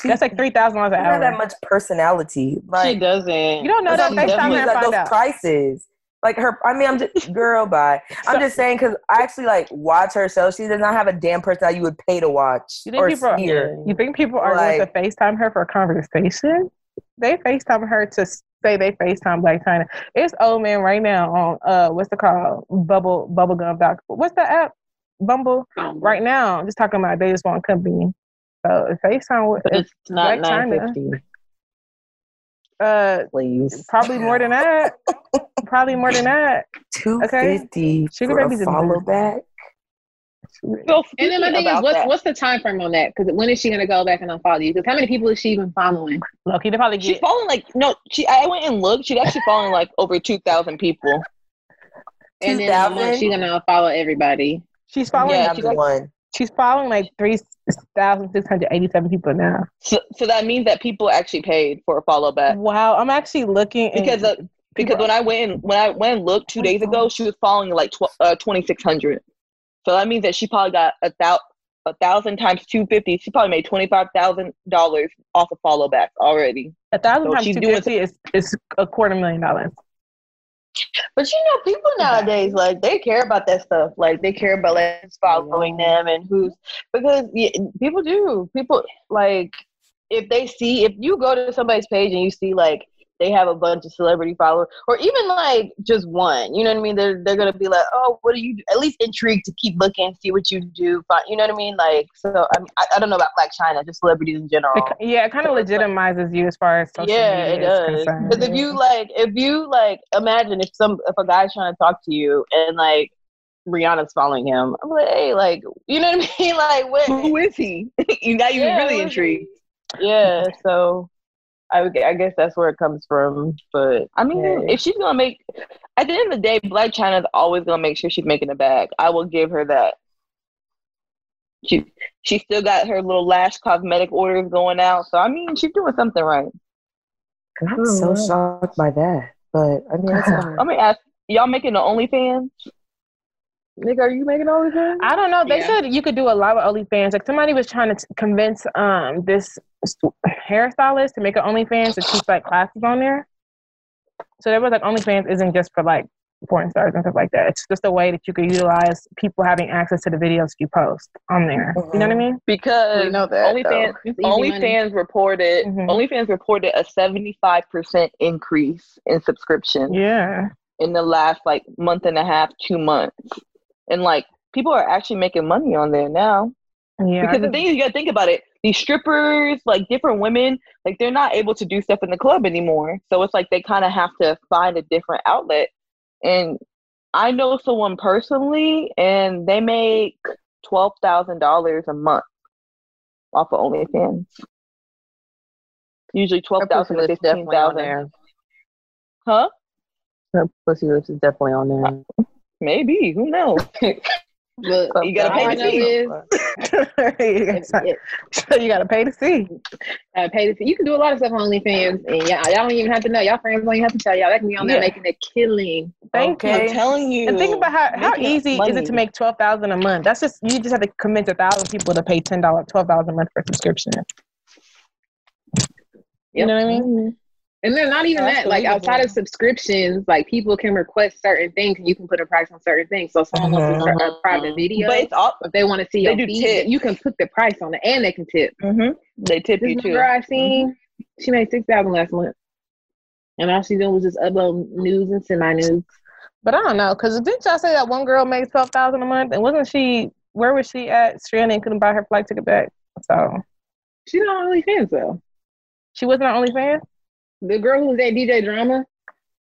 She that's like three thousand dollars an doesn't have that much personality. Like she doesn't. You don't know that. She FaceTime definitely her and got find those out. prices. Like her, I mean, I'm just girl. Bye. I'm just saying because I actually like watch her show. She does not have a damn personality you would pay to watch You think or people are- hear. You think people are going Like- to FaceTime her for a conversation? They FaceTime her to say they FaceTime Blac Chyna. It's old man right now on uh what's it called? Bubble bubblegum doc. What's the app? Bumble. Right now, just talking about they just want company. So if FaceTime with It's not Blac Chyna. nine fifty. uh Please. probably more than that. probably more than that. Two fifty Sugar for babies a is follow back. So And then my thing is, what's that, what's the time frame on that? Because when is she gonna go back and unfollow you? Because how many people is she even following? Look, he probably she's following like no. She I went and looked. She's actually following like over two thousand people. And then in a month, 2,000? she gonna unfollow everybody. She's following. Yeah, I'm she's like- one. She's following like three thousand six hundred eighty-seven people now. So, so that means that people actually paid for a follow back Wow, I'm actually looking because of, because when I went and, when I went and looked two days ago, she was following like tw- uh, twenty six hundred. So that means that she probably got a thousand a thousand times two fifty. She probably made twenty five thousand dollars off of follow backs already. a thousand So times two doing is is a quarter million dollars. But you know, people nowadays like they care about that stuff. Like they care about like who's following them and who's because yeah, people do. People like if they see if you go to somebody's page and you see like they have a bunch of celebrity followers or even like just one. You know what I mean? They're they're gonna be like, oh, what do you? Do? At least intrigued to keep looking, see what you do. Find, you know what I mean? Like so. I, mean, I I don't know about Blac Chyna, just celebrities in general. It, yeah, it kind of So it's like- legitimizes you as far as social yeah, it media is does. concerned. Because if you like, if you like, imagine if some if a guy's trying to talk to you and like Rihanna's following him, I'm like, hey, like, you know what I mean? Like, what? Who is he? you now you're Yeah, really intrigued. Yeah, so I I guess that's where it comes from. But I mean, Yeah. if she's gonna make, at the end of the day, Blac Chyna's always gonna make sure she's making a bag. I will give her that. She she still got her little lash cosmetic orders going out, so I mean, she's doing something right. I'm so shocked by that. But I mean, it's fine. Let me ask, y'all making the OnlyFans? Nigga, are you making all this? I don't know. They Yeah. said you could do a lot with OnlyFans. Like somebody was trying to t- convince um this s- hairstylist to make an OnlyFans to teach like classes on there. So there was like OnlyFans isn't just for like porn stars and stuff like that. It's just a way that you could utilize people having access to the videos you post on there. You know what I mean? Because We know that, OnlyFans It's. OnlyFans reported Mhm. OnlyFans reported a seventy five percent increase in subscriptions Yeah. in the last like month and a half, two months, and like people are actually making money on there now. Yeah. because the thing is, you gotta think about it. These strippers, like different women, like they're not able to do stuff in the club anymore. So it's like they kind of have to find a different outlet. And I know someone personally, and they make twelve thousand dollars a month off of OnlyFans. Usually twelve Her to fifteen thousand. there. Huh? Her pussy lips is definitely on there. Maybe. Who knows? But You gotta all pay I to know see. is you it- you gotta pay to see. uh, pay to, see. you can do a lot of stuff on OnlyFans, and y'all, y'all don't even have to know. Y'all friends don't even have to tell y'all. They can be on there Yeah. making a killing. Thank Okay. I'm telling you. And think about how, how making easy is it to make twelve thousand a month? That's just you just have to convince a thousand people to pay ten dollars, twelve dollars a month for a subscription. You know what I mean? And then not even that, like outside of subscriptions, like people can request certain things and you can put a price on certain things. So someone wants to start a private video, But it's all. if they want to see They your do feed, tips. you can put the price on it and they can tip. hmm They tip This you too. girl I seen, she made six thousand last month. And all she doing was just upload news and semi news. But I don't know, because didn't y'all say that one girl made twelve thousand a month? And wasn't she? Where was she at? Stranded and couldn't buy her flight ticket back. So She's not OnlyFans though. she wasn't on OnlyFans. The girl who was at DJ Drama,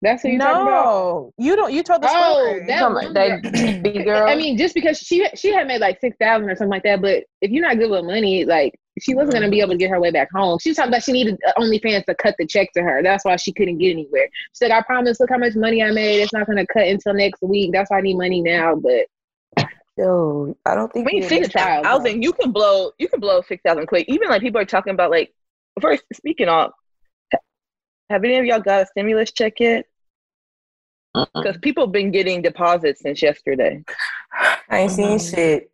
that's who you talking about. No, you don't. You told the Oh, story. that Talking one that big girl. I mean, just because she she had made like six thousand or something like that, but if you're not good with money, like she wasn't gonna be able to get her way back home. She was talking about she needed uh, OnlyFans to cut the check to her. That's why she couldn't get anywhere. She's like, I promise. Look how much money I made. It's not gonna cut until next week. That's why I need money now. But Yo, I don't think I mean, you- six child, thousand. You can blow. You can blow six thousand quick. Even like people are talking about like. First, speaking of, have any of y'all got a stimulus check yet? Because people have been getting deposits since yesterday. I ain't seen shit.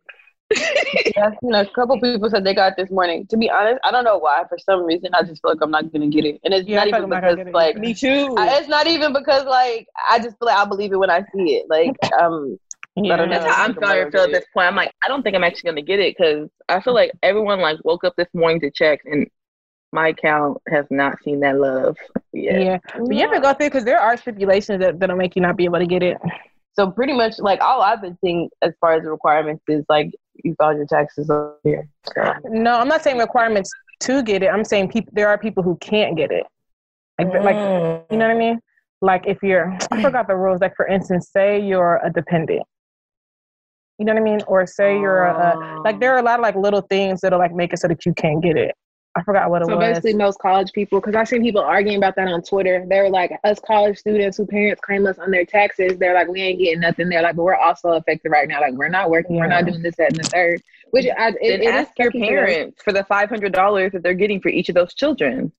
That's, you know, a couple people said they got it this morning. To be honest, I don't know why. For some reason, I just feel like I'm not gonna get it, and it's Yeah, not even I'm not because gonna get it like. Me too. I, it's not even because like I just feel like I believe it when I see it. Like um, Yeah. don't know. That's how I'm starting to feel at this point. I'm like, I don't think I'm actually gonna get it because I feel like everyone like woke up this morning to check, and my account has not seen that love yet. Yeah, but you have to go through because there are stipulations that that'll make you not be able to get it. so pretty much like all I've been seeing as far as the requirements is like you filed your taxes over here. So No, I'm not saying requirements to get it. I'm saying people. There are people who can't get it. Like, like Mm. you know what I mean? Like if you're, I forgot the rules. Like for instance, say you're a dependent. You know what I mean? Or say you're a, like there are a lot of like little things that'll like make it so that you can't get it. I forgot what it So was. basically, most college people, because I've seen people arguing about that on Twitter. They were like, us college students who parents claim us on their taxes, they're like, we ain't getting nothing. They're like, but we're also affected right now. Like, we're not working, we're not doing this, that, and the third. Which I, it, Then it is ask your sucky for them. parents for the five hundred dollars that they're getting for each of those children.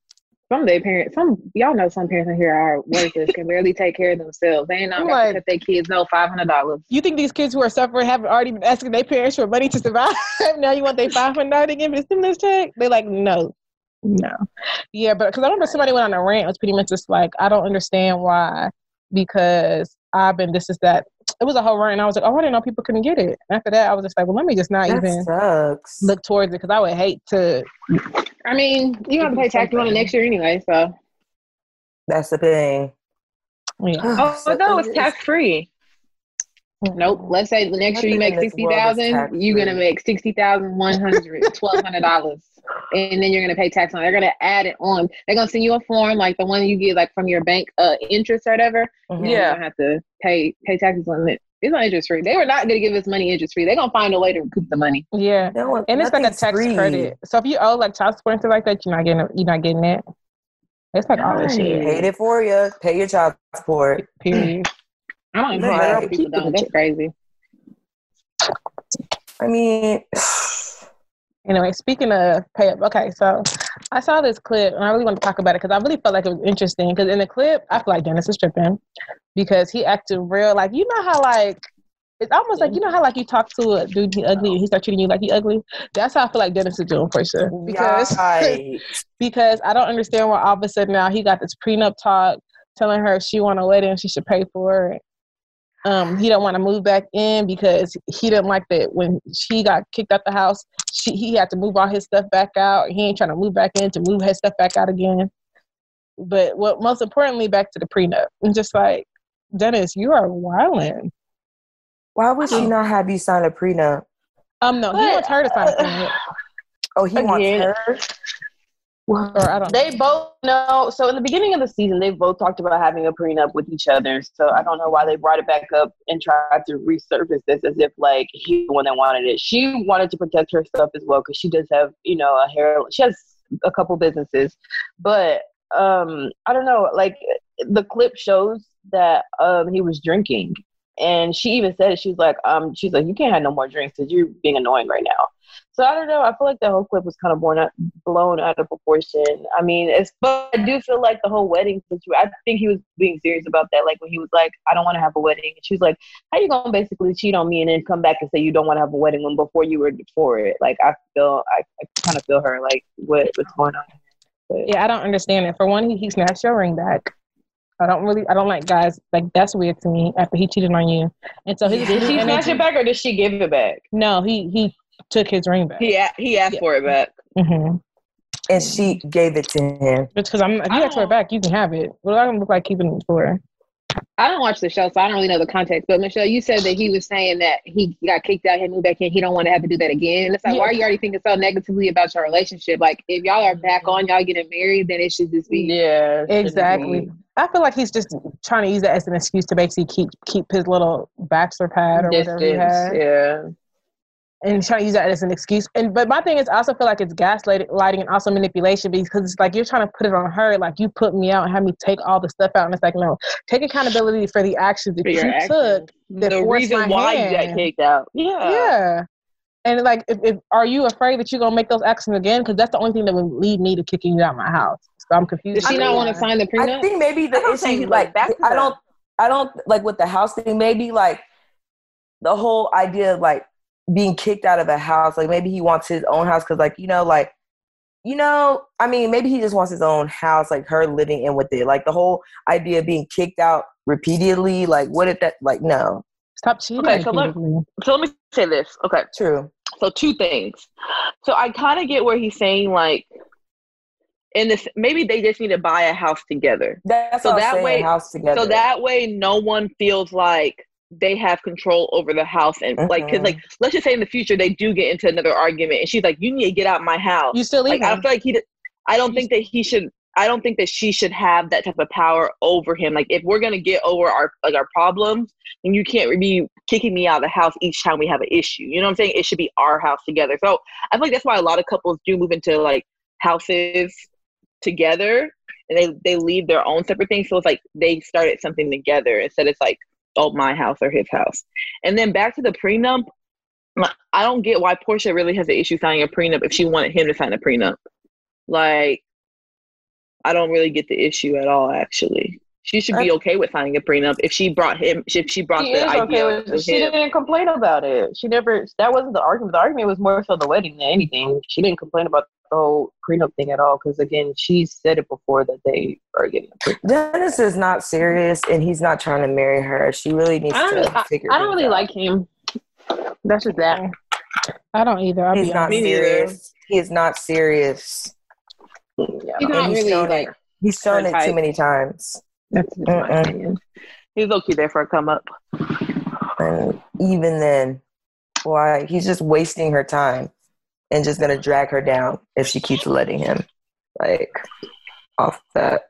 Some of their parents, some y'all know some parents in here are workers, can barely take care of themselves. They ain't not like- to their kids no five hundred dollars. you think these kids who are suffering haven't already been asking their parents for money to survive? now you want their five hundred dollars to give me the stimulus check? They like no, no, yeah. But because I remember somebody went on a rant. It was pretty much just like I don't understand why because I've been this is that. It was a whole rant, and I was like, oh, I didn't know people couldn't get it. After that, I was just like, well, let me just not That even sucks. look towards it because I would hate to. I mean, you have to pay taxes on it next year anyway, so That's the thing. Yeah. Oh, So no, it's it- tax free. Nope. Let's say the next year you make in this sixty world is thousand, tax-free. you're gonna make sixty thousand one hundred, twelve hundred dollars, and then you're gonna pay tax on. it. They're gonna add it on. They're gonna send you a form like the one you get like from your bank uh interest or whatever. Mhm. You're Yeah. gonna have to pay pay taxes on it. It's not interest free. They were not gonna give us money interest free. They're gonna find a way to recoup the money. Yeah. No, And it's like a tax free. credit. So if you owe like child support and stuff like that, you're not getting it. You're not getting it. It's like all this shit. Paid it for you. Pay your child support. Period. I don't even know. Right. People don't. That's crazy. I mean, Anyway, speaking of pay up, okay, so I saw this clip and I really want to talk about it because I really felt like it was interesting. Because in the clip, I feel like Dennis is tripping because he acted real like you know how like it's almost like you know how like you talk to a dude he ugly and he start treating you like he ugly. That's how I feel like Dennis is doing for sure because right. because I don't understand why all of a sudden now he got this prenup talk telling her if she want a wedding she should pay for it. Um, he don't want to move back in because he didn't like that when she got kicked out the house. She he had to move all his stuff back out. He ain't trying to move back in to move his stuff back out again. But what most importantly, back to the prenup. I'm just like Dennis, you are wilding. Why would she not have you sign a prenup? Um, no, he wants her to sign a prenup, Oh, he wants her. Don't. They both know. So in the beginning of the season, they both talked about having a prenup with each other. So I don't know why they brought it back up and tried to resurface this as if like he the one that wanted it. She wanted to protect herself as well because she does have you know a hair. She has a couple businesses, but um I don't know. Like the clip shows that um he was drinking. And she even said it. She's like, um, she's like, you can't have no more drinks because you're being annoying right now. So I don't know. I feel like the whole clip was kind of blown out, blown out of proportion. I mean, it's but I do feel like the whole wedding situation. I think he was being serious about that. Like when he was like, "I don't want to have a wedding," and she was like, "How you gonna basically cheat on me and then come back and say you don't want to have a wedding when before you were for it?" Like I feel, I, I kind of feel her. Like what what's going on? But, Yeah, I don't understand it. For one, he, he snatched your ring back. I don't really, I don't like guys like that's weird to me. After he cheated on you, and so his Did she and snatch it back or did she give it back? No, he he took his ring back. He a- he asked Yeah. for it back. Mm-hmm. And she gave it to him. It's because I'm. If you I ask for it back, you can have it. What do I look like keeping it for? I don't watch the show, so I don't really know the context. But Michelle, you said that he was saying that he got kicked out, he moved back in, he don't want to have to do that again. And it's like, Yeah. why are you already thinking so negatively about your relationship? Like, if y'all are back on, y'all getting married, then it should just be. Yeah, Exactly. I feel like he's just trying to use that as an excuse to basically keep keep his little bachelor pad or whatever he Distance. has, Yeah. and trying to use that as an excuse. And but my thing is, I also feel like it's gaslighting lighting and also manipulation because it's like you're trying to put it on her, like you put me out and have me take all the stuff out, and it's like no, take accountability for the actions that For you actions. took. that the forced reason why you hand. got kicked out. Yeah. Yeah. And like, if, if are you afraid that you're gonna make those actions again? Because that's the only thing that would lead me to kicking you out of my house. So I'm confused. Does she I not want to sign the prenup? I think maybe the I'm issue, like, like, back to I don't, I don't like with the house thing. Maybe like the whole idea of like being kicked out of a house. Like maybe he wants his own house because, like, you know, like, you know, I mean, maybe he just wants his own house, like her living in with it. Like the whole idea of being kicked out repeatedly. Like, what if that? Like, no, Stop cheating. Okay, so let- So let me say this. Okay. true. So two things. So I kind of get where he's saying like in this maybe they just need to buy a house together. That's So that saying, way- house together. So that way no one feels like they have control over the house and like cuz Mhm. like let's just say in the future they do get into another argument and she's like you need to get out my house. You still Like? I feel like he I don't think that he should I don't think that she should have that type of power over him. Like if we're gonna get over our like our problems, then you can't be kicking me out of the house each time we have an issue. You know what I'm saying? It should be our house together. So I feel like that's why a lot of couples do move into like houses together and they they leave their own separate things. So it's like they started something together instead it's like, oh my house or his house. And then back to the prenup, I don't get why Porsha really has an issue signing a prenup if she wanted him to sign a prenup. Like I don't really get the issue at all actually. She should be okay with signing a prenup if she brought him. If she brought She the is idea. okay with to She him. didn't complain about it. She never. That wasn't the argument. The argument was more so the wedding than anything. She didn't complain about the whole prenup thing at all. Because again, she said it before that they are getting a prenup. Dennis is not serious, and he's not trying to marry her. She really needs I don't, to really, I, figure. I don't really out. like him. That's just that. Mm. I don't either. I'll He's be not honest. Me neither. serious. He is not serious. Yeah. He's not he's really shown like. it. He's shown her it too many times, That's just my Mm-mm. opinion. He's okay there for a come up. and even then, why he's just wasting her time and just gonna drag her down if she keeps letting him. Like off that.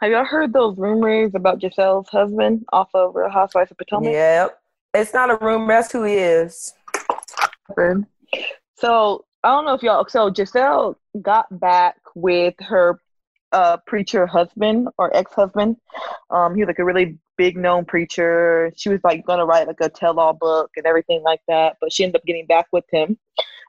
Have y'all heard those rumors about Gizelle's husband off of Real Housewives of Potomac? Yep. It's not a rumor. That's who he is. So I don't know if y'all. So Gizelle got back with her uh, preacher husband or ex husband. Um, he was like a really big known preacher. She was like gonna write like a tell all book and everything like that, but she ended up getting back with him.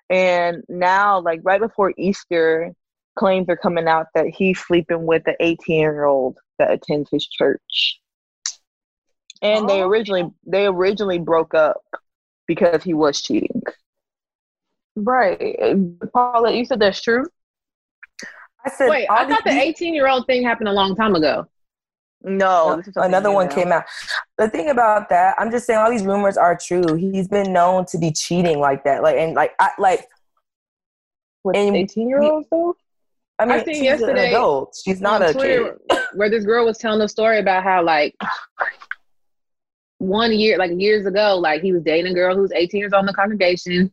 And now, like right before Easter, claims are coming out that he's sleeping with the 18 year old that attends his church. And they Oh. originally they originally broke up because he was cheating. Right, Paula. You said that's true. I said Wait, I thought the 18 year old thing happened a long time ago. No, this is something another one now. came out. The thing about that, I'm just saying all these rumors are true. He's been known to be cheating like that. Like and like I like With And- eighteen year olds though. I mean I seen she's yesterday an adult. She's not a Twitter kid. where this girl was telling a story about how like one year, like years ago, like he was dating a girl who was 18 years old in the congregation.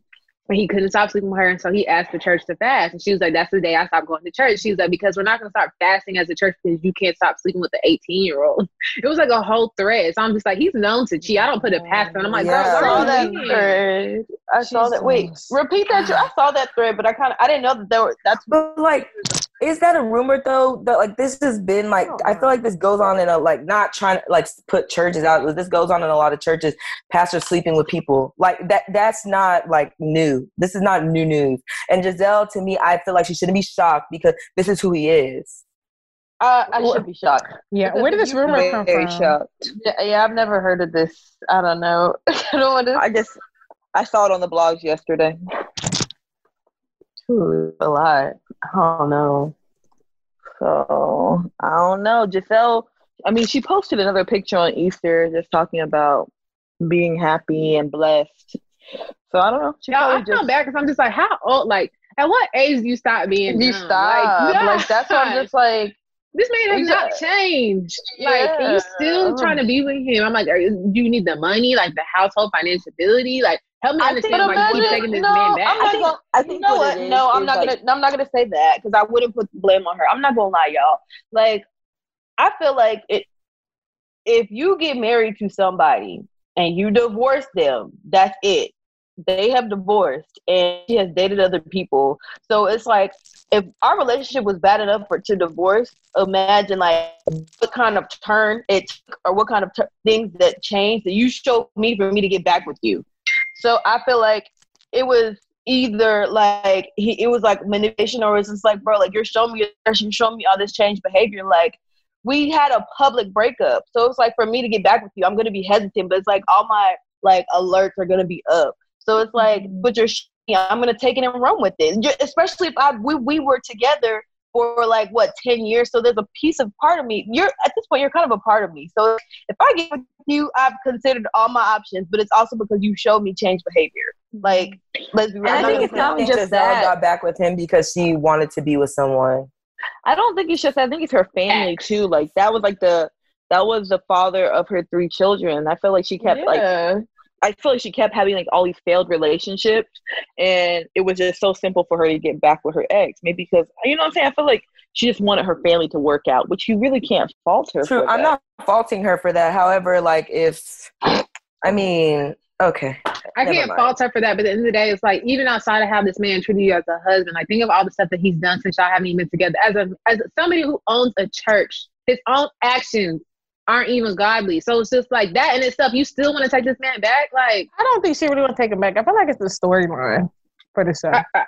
And he couldn't stop sleeping with her, and so he asked the church to fast. And she was like, "That's the day I stopped going to church." She was like, "Because we're not going to start fasting as a church because you can't stop sleeping with the 18 year old." It was like a whole thread. So I'm just like, he's known to cheat. I don't put it past him. I'm like, Yeah. I girl, saw what are that you doing? thread. I saw that. Wait, repeat that. I saw that thread, but I kind of I didn't know that there were. That's But like, is that a rumor though? That like this has been like I feel like this goes on in a like not trying to like put churches out. but This goes on in a lot of churches. Pastors sleeping with people like that. That's not like new. This is not new news. And Gizelle, to me, I feel like she shouldn't be shocked because this is who he is. uh, I should be shocked. Yeah, Because where did this you- rumor come Very from? shocked. Yeah, yeah, I've never heard of this. I don't know. I don't want to. I just I saw it on the blogs yesterday. Ooh, a lot. I don't know. So I don't know. Gizelle, I mean, she posted another picture on Easter just talking about being happy and blessed. So I don't know. She Yeah, I just bad because I'm just like, how old? Like, at what age do you stop being? You dumb? stop. Like, Like, that's why I'm just like, This man has not changed. Like, Yeah. you still trying to be with him. I'm like, you, do you need the money, like the household financial ability? Like, help me understand why you keep imagine- taking this no, man back. I'm not I think- gonna, I think you know what what? no, I'm not like- gonna. I'm not gonna say that because I wouldn't put blame on her. I'm not gonna lie, y'all. Like, I feel like it. If you get married to somebody and you divorce them, that's it. They have divorced, and she has dated other people. So it's like, if our relationship was bad enough for to divorce, imagine like what kind of turn it took or what kind of tur things that changed that you showed me for me to get back with you. So I feel like it was either like he it was like manipulation or it's just like bro like you're showing me you're showing me all this changed behavior. Like we had a public breakup. So it's like for me to get back with you i'm gonna be hesitant but it's like all my like alerts are gonna be up. So it's like mm-hmm. but you're i'm gonna take it and run with it. Especially if i we, we were together for like what 10 years so there's a piece of part of me you're at this point you're kind of a part of me so if i get with you i've considered all my options but it's also because you showed me change behavior mm-hmm. like let's be real. And I think it's not just Gizelle that. got back with him because she wanted to be with someone. I don't think it's just I think it's her family too. Like that was like the that was the father of her three children. I feel like she kept like Yeah. I feel like she kept having like all these failed relationships, and it was just so simple for her to get back with her ex. Maybe because you know what I'm saying. I feel like she just wanted her family to work out, which you really can't fault her. True, I'm not faulting her for that. However, like if I mean, okay, I can't mind. fault her for that. But at the end of the day, it's like even outside of how this man treated you as a husband, like think of all the stuff that he's done since y'all haven't even been together. As a as somebody who owns a church, his own actions aren't even godly. So it's just like that in itself. You still want to take this man back? Like I don't think she really want to take him back. I feel like it's the storyline for the show. I, I,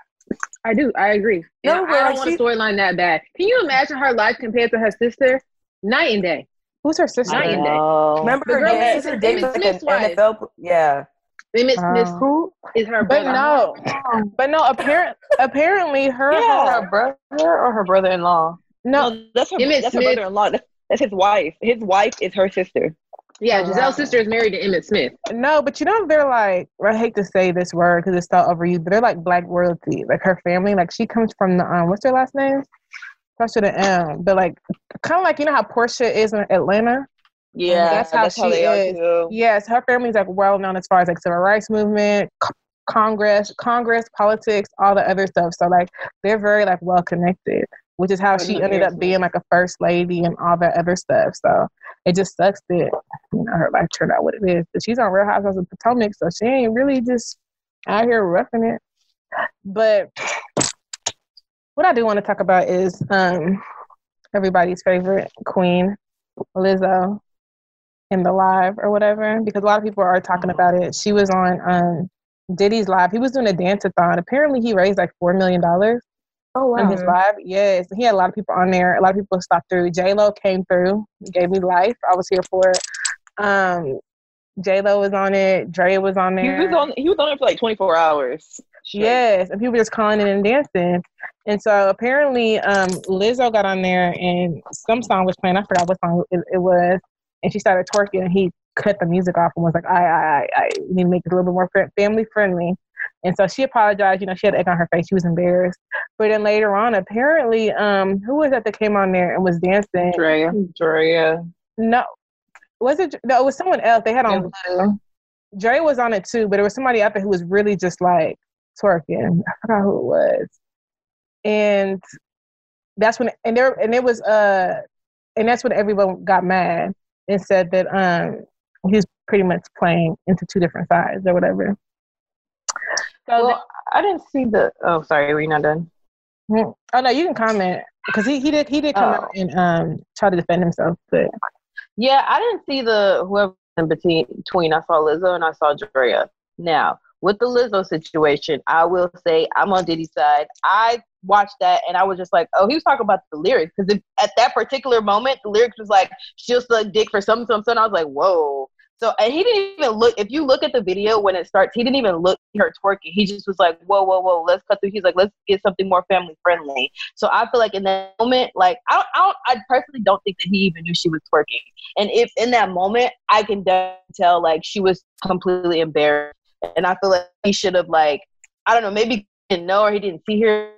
I do. I agree. No, I don't want a storyline that bad. Can you imagine her life compared to her sister? Night and day. Who's her sister? Night and day. Remember her girl sister dated like an NFL. Yeah. Emmitt Smith um, who is her but no but no apparent, apparently her yeah. her brother or her brother-in-law no, no that's her, Emmitt that's Smith. her brother-in-law that's, that's his wife his wife is her sister yeah, Gizelle's sister is married to Emmitt Smith. No, but you know they're like I hate to say this word because it's so overused, but they're like black royalty. Like her family, like she comes from the um, what's their last name? Starts with an M, but like kind of like you know how Porsha is in Atlanta. Yeah, that's how that's she how is. Yes, her family's like well known as far as like civil rights movement, Congress, Congress, politics, all the other stuff. So like they're very like well connected, which is how she ended up being like a first lady and all that other stuff. So it just sucks that you know her life turned out what it is. But she's on Real Housewives of Potomac, so she ain't really just out here roughing it. But what I do want to talk about is um everybody's favorite queen, Lizzo in the live or whatever because a lot of people are talking mm-hmm. about it. She was on um, Diddy's live. He was doing a dance-a-thon. Apparently, he raised like four million dollars. Oh wow! His live, yes, he had a lot of people on there. A lot of people stopped through. J Lo came through, gave me life. I was here for it. Um, J Lo was on it. Dre was on there. He was on. He was on it for like twenty four hours. Yes, and people were just calling in and dancing. And so apparently, um, Lizzo got on there, and some song was playing. I forgot what song it, it was and she started twerking and he cut the music off and was like, I, I, I, I need to make it a little bit more family friendly. And so she apologized. You know, she had egg on her face. She was embarrassed. But then later on, apparently, um, who was that that came on there and was dancing? Draya. Draya. No, was it? No, it was someone else. They had on blue. Dre was on it too, but there was somebody out there who was really just like twerking. I forgot who it was. And that's when, and there, and it was, uh, and that's when everyone got mad and said that um he's pretty much playing into two different sides or whatever. So well, I didn't see the. Oh, sorry, were you not done? Hmm. Oh no, you can comment because he, he did he did come oh. out and um try to defend himself, but yeah, I didn't see the whoever in between. between I saw Lizzo and I saw Draya. Now with the Lizzo situation, I will say I'm on Diddy's side. I watched that and I was just like, oh, he was talking about the lyrics because at that particular moment, the lyrics was like, she'll suck dick for some some son. I was like, whoa. So and he didn't even look. If you look at the video when it starts, he didn't even look her twerking. He just was like, whoa, whoa, whoa, let's cut through. He's like, let's get something more family friendly. So I feel like in that moment, like I don't, I, don't, I personally don't think that he even knew she was twerking. And if in that moment, I can tell like she was completely embarrassed, and I feel like he should have like, I don't know, maybe didn't know or he didn't see her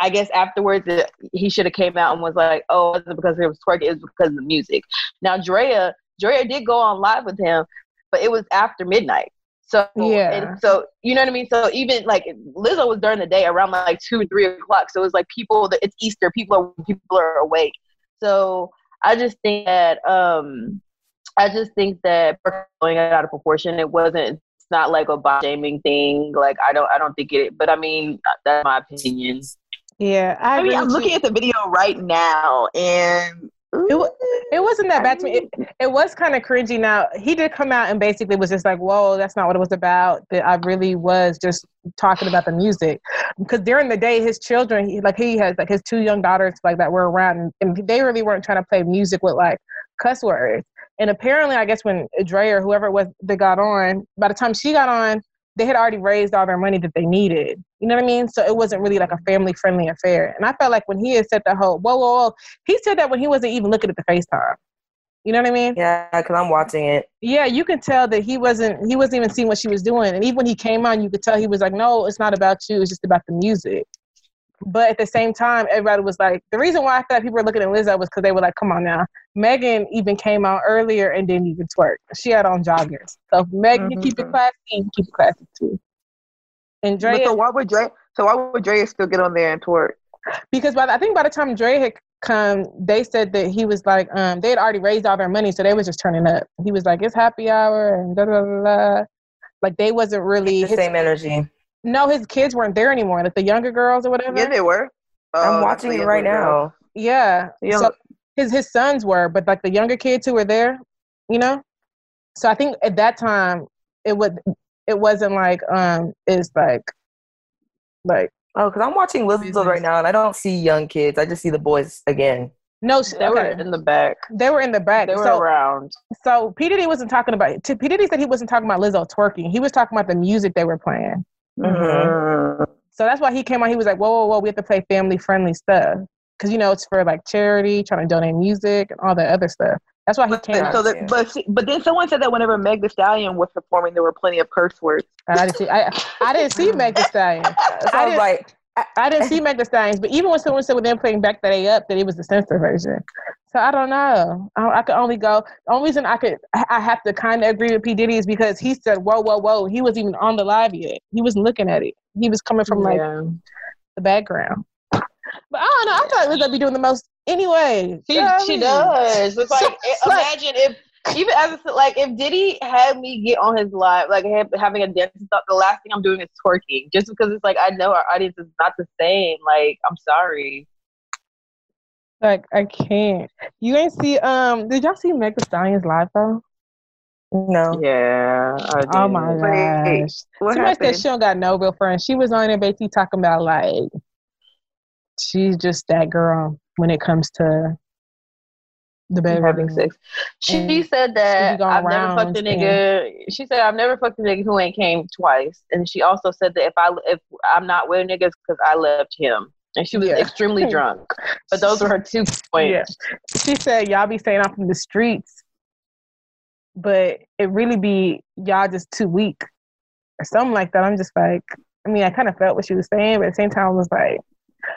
I guess afterwards it, he should have came out and was like, "Oh, it wasn't because it was twerking; it was because of the music." Now Draya, Draya did go on live with him, but it was after midnight. So yeah, so you know what I mean. So even like Lizzo was during the day around like two, three o'clock. So it was like people that it's Easter, people are people are awake. So I just think that um I just think that going it out of proportion. It wasn't. It's not like a body shaming thing. Like I don't. I don't think it. But I mean, that's my opinion. Yeah, I, I mean, I'm looking at the video right now, and it, it wasn't that bad to me. It, it was kind of cringy. Now he did come out and basically was just like, "Whoa, that's not what it was about." That I really was just talking about the music because during the day, his children, he, like he has like his two young daughters, like that were around, and, and they really weren't trying to play music with like cuss words. And apparently, I guess when Dre or whoever it was that got on, by the time she got on, they had already raised all their money that they needed. You know what I mean? So it wasn't really like a family friendly affair. And I felt like when he had said the whole, whoa, whoa, whoa, he said that when he wasn't even looking at the FaceTime. You know what I mean? Yeah, because I'm watching it. Yeah, you can tell that he wasn't he wasn't even seeing what she was doing. And even when he came on, you could tell he was like, No, it's not about you, it's just about the music. But at the same time, everybody was like, the reason why I thought people were looking at Lizzo was because they were like, come on now. Megan even came out earlier and didn't even twerk. She had on joggers. So Megan mm-hmm. keep it mm-hmm. classy, you keep it classy too. And Dre. But so why would Dre? So why would Dre still get on there and twerk? Because by the, I think by the time Dre had come, they said that he was like, um, they had already raised all their money, so they was just turning up. He was like, it's happy hour and da da da da. Like they wasn't really the his, same energy. No, his kids weren't there anymore. Like the younger girls or whatever. Yeah, they were. I'm oh, watching it right now. Yeah. So his his sons were, but like the younger kids who were there, you know. So I think at that time it would it wasn't like um it's like like oh because I'm watching Lizzo right now and I don't see young kids. I just see the boys again. No, they okay. were in the back. They were in the back. They were so, around. So P Diddy wasn't talking about. P Diddy said he wasn't talking about Lizzo twerking. He was talking about the music they were playing. Mm-hmm. So that's why he came on. He was like, "Whoa, whoa, whoa! We have to play family friendly stuff because you know it's for like charity, trying to donate music and all that other stuff." That's why he but, came. So that, but but then someone said that whenever Meg Thee Stallion was performing, there were plenty of curse words. I didn't see. I, I didn't see Meg Thee Stallion. so I was like, I, I, didn't see Meg Thee Stallions, but even when someone said when they were playing Back That A Up that it was the censor version. So I don't know. I, I could only go. The only reason I could, I have to kind of agree with P Diddy is because he said, "Whoa, whoa, whoa!" He wasn't even on the live yet. He wasn't looking at it. He was coming from like yeah. the background. But I don't know. I thought Lizzo be doing the most anyway. She, she does. It's like, imagine if even as a, like if Diddy had me get on his live, like having a dance, the last thing I'm doing is twerking, just because it's like I know our audience is not the same. Like I'm sorry. Like I can't. You ain't see. Um, did y'all see Meg Thee Stallion's live though? No. Yeah. Oh my gosh. What Somebody said she don't got no real friends. She was on there basically talking about like she's just that girl when it comes to the bedroom. having sex. She said that I've never fucked a nigga. And... She said I've never fucked a nigga who ain't came twice, and she also said that if I if I'm not with niggas because I left him. And she was yeah. extremely drunk. But those were her two points. Yeah. She said, Y'all be staying off from the streets, but it really be y'all just too weak or something like that. I'm just like, I mean, I kind of felt what she was saying, but at the same time, I was like,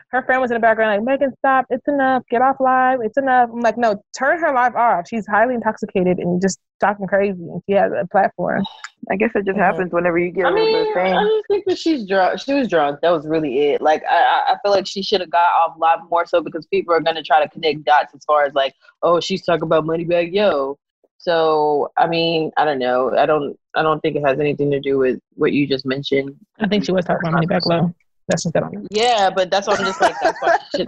her friend was in the background like, Megan, stop. It's enough. Get off live. It's enough. I'm like, no, turn her live off. She's highly intoxicated and just talking crazy. And she has a platform. I guess it just mm-hmm. happens whenever you get. I mean, I just think that she's drunk. She was drunk. That was really it. Like, I, I feel like she should have got off live more so because people are going to try to connect dots as far as like, oh, she's talking about Moneybagg Yo. So, I mean, I don't know. I don't. I don't think it has anything to do with what you just mentioned. I think she was talking about Moneybagg Low. That's just on Yeah, but that's what I'm just like. That's why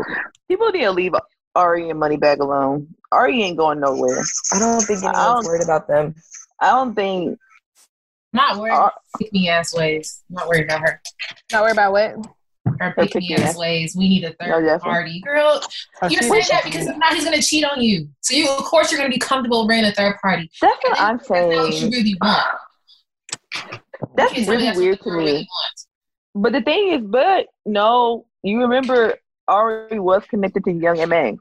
people need to leave Ari and Moneybagg alone. Ari ain't going nowhere. I don't think anyone's worried about them. I don't think. Not worried. Uh, pick me ass ways. Not worried about her. Not worried about what? Her pick me ass ways. We need a third no, party, girl. Oh, you're saying that because if not, he's gonna cheat on you. So you, of course, you're gonna be comfortable bringing a third party. That's what I'm saying. That's what you really want. That's really weird to me. Really but the thing is, but no, you remember Ari was connected to Young M.A.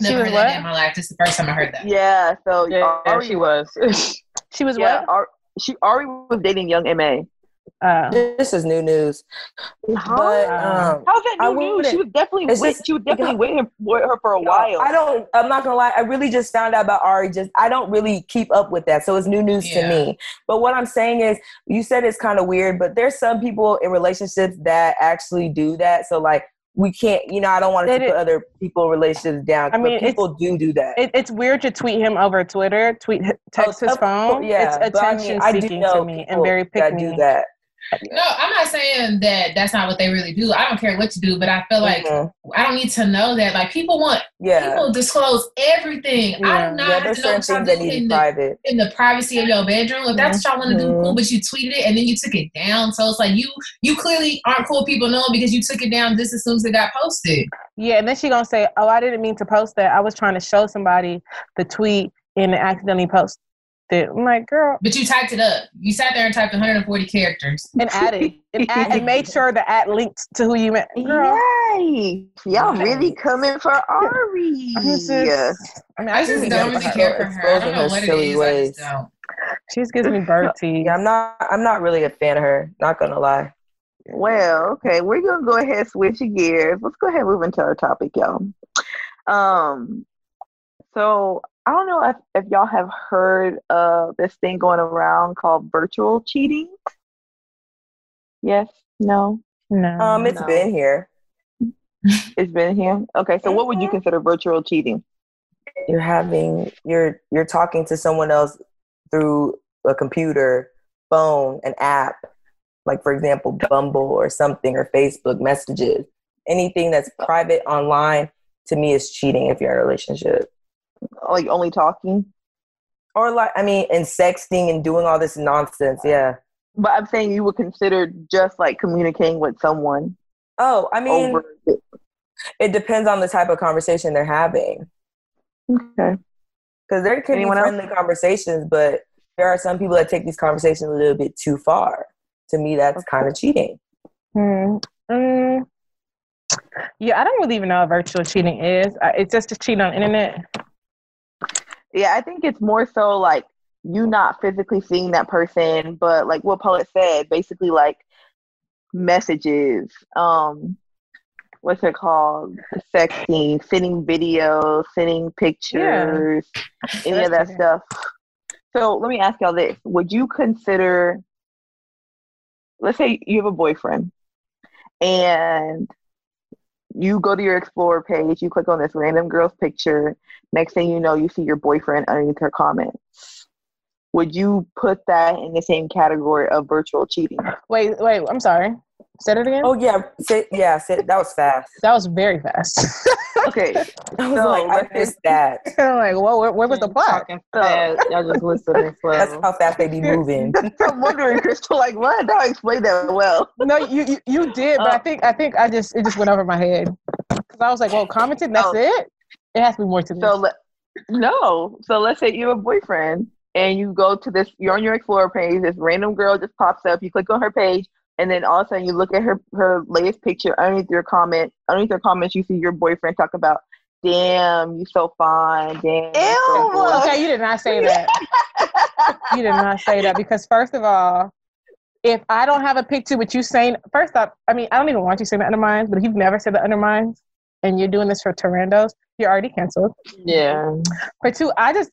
Never heard that in my life. This is the first time I heard that. Yeah, so yeah, Ari she was. she was yeah, what? Ari, she Ari was dating Young M.A. Uh, this is new news. How? But, um, How's that new news? She was definitely with, just, she was definitely with him with her for a while. I don't. I'm not gonna lie. I really just found out about Ari. Just I don't really keep up with that, so it's new news yeah. to me. But what I'm saying is, you said it's kind of weird, but there's some people in relationships that actually do that. So like we can't, you know, I don't want to put other people relationships down. I mean, people do do that. It, it's weird to tweet him over Twitter, tweet, text oh, his phone. Yeah, it's attention I mean, seeking to me and very picky. That do that. No, I'm not saying that that's not what they really do. I don't care what you do, but I feel like mm-hmm. I don't need to know that. Like people want, yeah. people disclose everything. Yeah. I do not yeah, have to know what y'all do in the, in the privacy of your bedroom. If that's what y'all want to do, cool. Mm-hmm. But you tweeted it and then you took it down. So it's like you you clearly aren't cool people knowing because you took it down just as soon as it got posted. Yeah, and then she gonna say, "Oh, I didn't mean to post that. I was trying to show somebody the tweet and accidentally post it. I'm like, girl. But you typed it up. You sat there and typed 140 characters. And added. and, add, and made sure the ad linked to who you met. Girl. Yay. Y'all really coming for Ari. Just, I mean, I, I just don't really care for her. I don't know what it is. Ways. I just She just gives me bird tea. Yeah, I'm not I'm not really a fan of her, not gonna lie. Well, okay, we're gonna go ahead switch gears. Let's go ahead and move into our topic, y'all. Um, so I don't know if, if y'all have heard of this thing going around called virtual cheating. Yes, no, no. Um, it's no. been here. It's been here. Okay, so what would you consider virtual cheating? You're having you're you're talking to someone else through a computer, phone, an app, like for example, Bumble or something or Facebook messages. Anything that's private online to me is cheating if you're in a relationship. Like only talking? Or like I mean, and sexting and doing all this nonsense, yeah. But I'm saying you would consider just like communicating with someone. Oh, I mean, over. it depends on the type of conversation they're having. Okay. Because there can Anyone be friendly else? conversations, but there are some people that take these conversations a little bit too far. To me, that's okay. kind of cheating. Hmm. Mm. Yeah, I don't really even know what virtual cheating is. It's just a cheat on internet. Yeah, I think it's more so like you not physically seeing that person, but like what Paulette said, basically like messages, um, what's it called? Sexting, sending videos, sending pictures, yeah. any of that stuff. So let me ask y'all this. Would you consider let's say you have a boyfriend and you go to your Explorer page, you click on this random girl's picture. Next thing you know, you see your boyfriend underneath her comments. Would you put that in the same category of virtual cheating? Wait, wait, I'm sorry. Say it again. Oh yeah, say, yeah. Say, that was fast. That was very fast. okay, I was so, like, I missed that. I'm like, well, where, where was the plot? So, y'all just listening slow. That's how fast they be moving. I'm wondering, Crystal, like, what? I explained that well. no, you, you you did, but I oh. think I think I just it just went over my head because I was like, well, commented. That's oh. it. It has to be more to this. So le- no. So let's say you have a boyfriend and you go to this. You're on your Explorer page. This random girl just pops up. You click on her page and then all of a sudden you look at her her latest picture underneath your comment underneath her comments you see your boyfriend talk about damn you so fine damn so okay you did not say that you did not say that because first of all if I don't have a picture with you saying first off, I mean I don't even want you saying the undermines, but if you've never said the undermines and you're doing this for Tarandos, you're already canceled. Yeah. For two, I just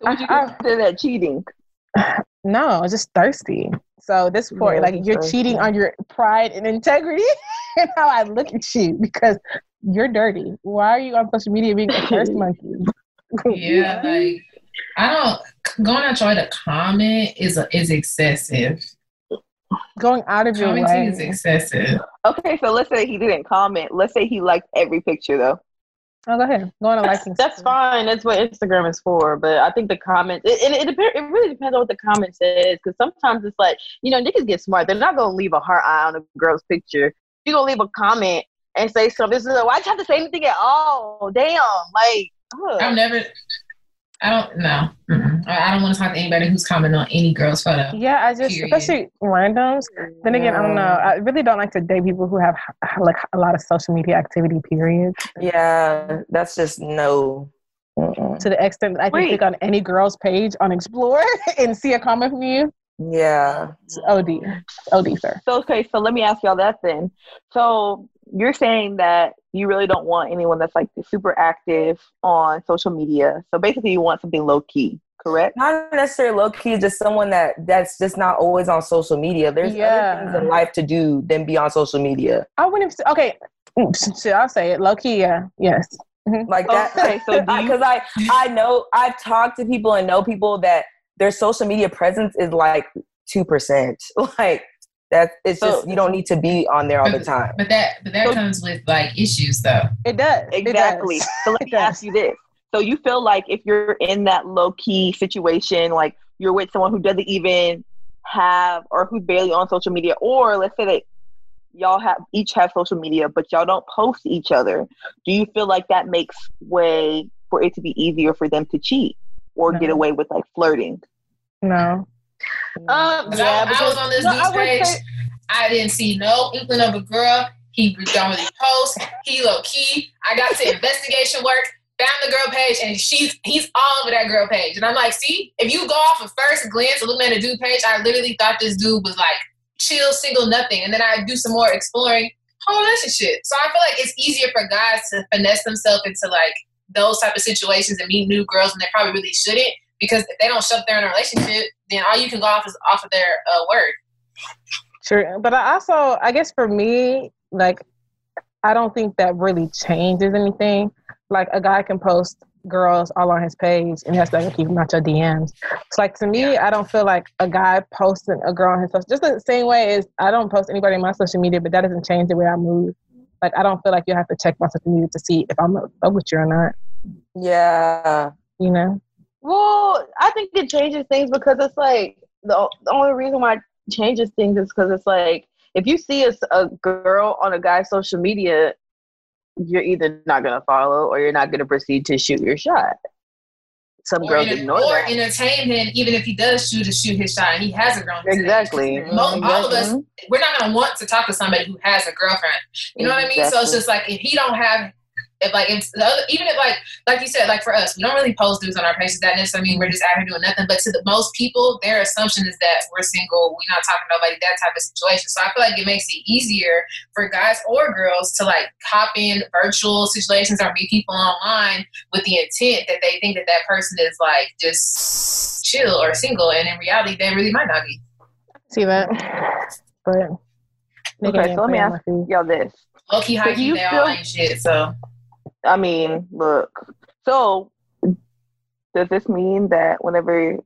would you consider that cheating? No, just thirsty. So this point, yeah, like you're cheating on your pride and integrity and how I look at you because you're dirty. Why are you on social media being a thirst monkey? yeah, like I don't going out your way to comment is a, is excessive. Going out of your Commenting way is excessive. Okay, so let's say he didn't comment. Let's say he liked every picture though. Oh, go ahead. Go on a liking. That's fine. That's what Instagram is for. But I think the comments, it, it, it, it really depends on what the comment says. Because sometimes it's like, you know, niggas get smart. They're not going to leave a heart eye on a girl's picture. You're going to leave a comment and say something. Like, Why'd you have to say anything at all? Damn. Like, ugh. I've never, I don't know. I don't want to talk to anybody who's commenting on any girl's photo. Yeah, I just period. especially randoms. Then again, I don't know. I really don't like to date people who have like a lot of social media activity. Period. Yeah, that's just no. Mm-mm. To the extent that I can Wait. click on any girl's page on Explore and see a comment from you. Yeah. It's OD. OD, sir. So okay, so let me ask y'all that then. So you're saying that you really don't want anyone that's like super active on social media. So basically, you want something low key, correct? Not necessarily low key, just someone that that's just not always on social media. There's yeah. other things in life to do than be on social media. I wouldn't. Okay, should I'll say it? Low key, yeah, yes. Mm-hmm. Like that. Okay, so because I I know I've talked to people and know people that their social media presence is like two percent. Like that it's so, just you don't need to be on there all the time. But that but that so, comes with like issues though. It does. Exactly. It does. So let me ask you this. So you feel like if you're in that low key situation, like you're with someone who doesn't even have or who's barely on social media, or let's say that y'all have each have social media, but y'all don't post each other, do you feel like that makes way for it to be easier for them to cheat or no. get away with like flirting? No. Um, yeah, I, I, was on this no, news page. Say, I didn't see no inkling of a girl. He don't really post. He low key. I got to investigation work, found the girl page, and she's he's all over that girl page. And I'm like, see, if you go off a first glance of looking at a dude page, I literally thought this dude was like chill, single, nothing, and then I do some more exploring whole relationship. So I feel like it's easier for guys to finesse themselves into like those type of situations and meet new girls and they probably really shouldn't because if they don't show up there in a relationship, then all you can go off is off of their uh, word. Sure, but I also, I guess for me, like, I don't think that really changes anything. Like a guy can post girls all on his page and that's like keep them out your DMs. It's like to me, I don't feel like a guy posting a girl on his social just the same way as I don't post anybody on my social media, but that doesn't change the way I move. Like I don't feel like you have to check my social media to see if I'm up with you or not. Yeah. You know? Well, I think it changes things because it's like the, the only reason why it changes things is because it's like if you see a, a girl on a guy's social media you're either not going to follow or you're not going to proceed to shoot your shot. Some or girls ignore or that. entertain him, even if he does shoot to shoot his shot and he has a girlfriend. Exactly. Most, mm-hmm. all of us, mm-hmm. we're not going to want to talk to somebody who has a girlfriend. You know exactly. what I mean? So it's just like if he don't have if like if the other, even if like like you said like for us we don't really post news on our pages that necessarily mean we're just out here doing nothing but to the most people their assumption is that we're single we're not talking to nobody that type of situation. So I feel like it makes it easier for guys or girls to like hop in virtual situations or meet people online with the intent that they think that that person is like just chill or single and in reality they really might not be. See that? But okay so let me ask y'all this. Low key high key they all ain't shit so I mean, look. So, does this mean that whenever,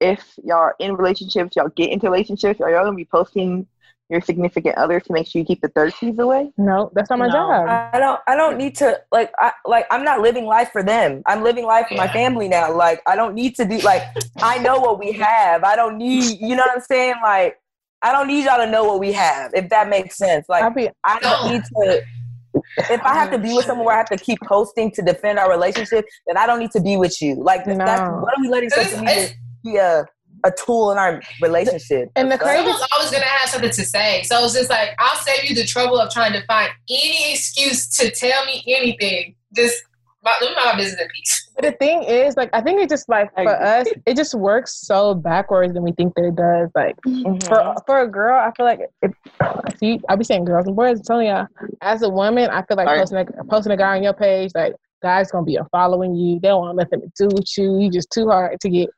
if y'all are in relationships, y'all get into relationships, are y'all gonna be posting your significant other to make sure you keep the third keys away? No, that's not my no. job. I don't. I don't need to like. I like. I'm not living life for them. I'm living life for yeah. my family now. Like I don't need to be like. I know what we have. I don't need. You know what I'm saying? Like I don't need y'all to know what we have. If that makes sense. Like be, I don't need to if I have to oh, be with someone where I have to keep posting to defend our relationship, then I don't need to be with you. Like, no. that's, what are we letting social media be a, a tool in our relationship? And the crazy is always gonna have something to say. So it's just like I'll save you the trouble of trying to find any excuse to tell me anything. Just my, my business in peace. But the thing is, like, I think it just like for us, it just works so backwards than we think that it does. Like, mm-hmm. for for a girl, I feel like if see, I'll be saying girls and boys. I'm telling y'all, as a woman, I feel like posting a, posting a guy on your page, like, guys gonna be following you. They don't want nothing to do with you. You just too hard to get.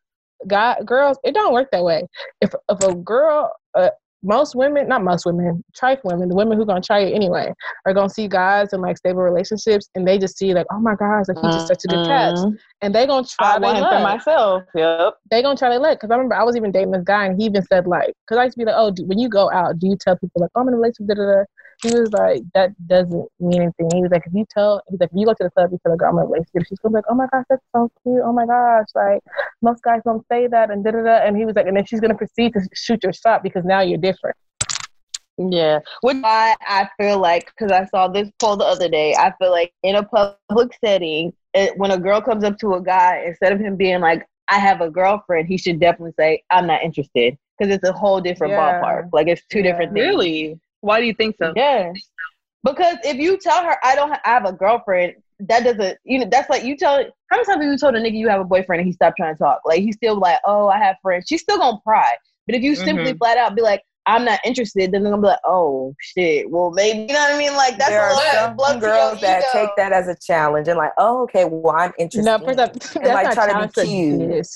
God, girls, it don't work that way. If if a girl, uh, most women, not most women, trife women, the women who gonna try it anyway, are gonna see guys in like stable relationships, and they just see like, oh my gosh, like he's just such a good catch, mm-hmm. And they gonna try. I want him for myself. Yep. They gonna try to let because I remember I was even dating this guy, and he even said like, because I used to be like, oh, do, when you go out, do you tell people like, oh, I'm in a relationship? Da, da, da. He was like, that doesn't mean anything. He was like, if you tell, he's like, if you go to the club, you tell a girl I'm in a relationship, she's gonna be like, oh my gosh, that's so cute. Oh my gosh, like most guys don't say that, and da da da. And he was like, and then she's gonna proceed to shoot your shot because now you're different. Yeah, which why I feel like because I saw this poll the other day. I feel like in a public setting, it, when a girl comes up to a guy, instead of him being like, "I have a girlfriend," he should definitely say, "I'm not interested," because it's a whole different yeah. ballpark. Like it's two yeah. different things. Really? Why do you think so? Yeah, because if you tell her, "I don't, ha- I have a girlfriend," that doesn't, you know, that's like you tell. How many times have you told a nigga you have a boyfriend and he stopped trying to talk? Like he's still like, "Oh, I have friends." She's still gonna pry. But if you simply mm-hmm. flat out be like, I'm not interested, then they're gonna be like, oh shit, well maybe you know what I mean? Like that's there a are some girls that take that as a challenge and like, oh okay, well I'm interested. No, for that, and like try to be cute.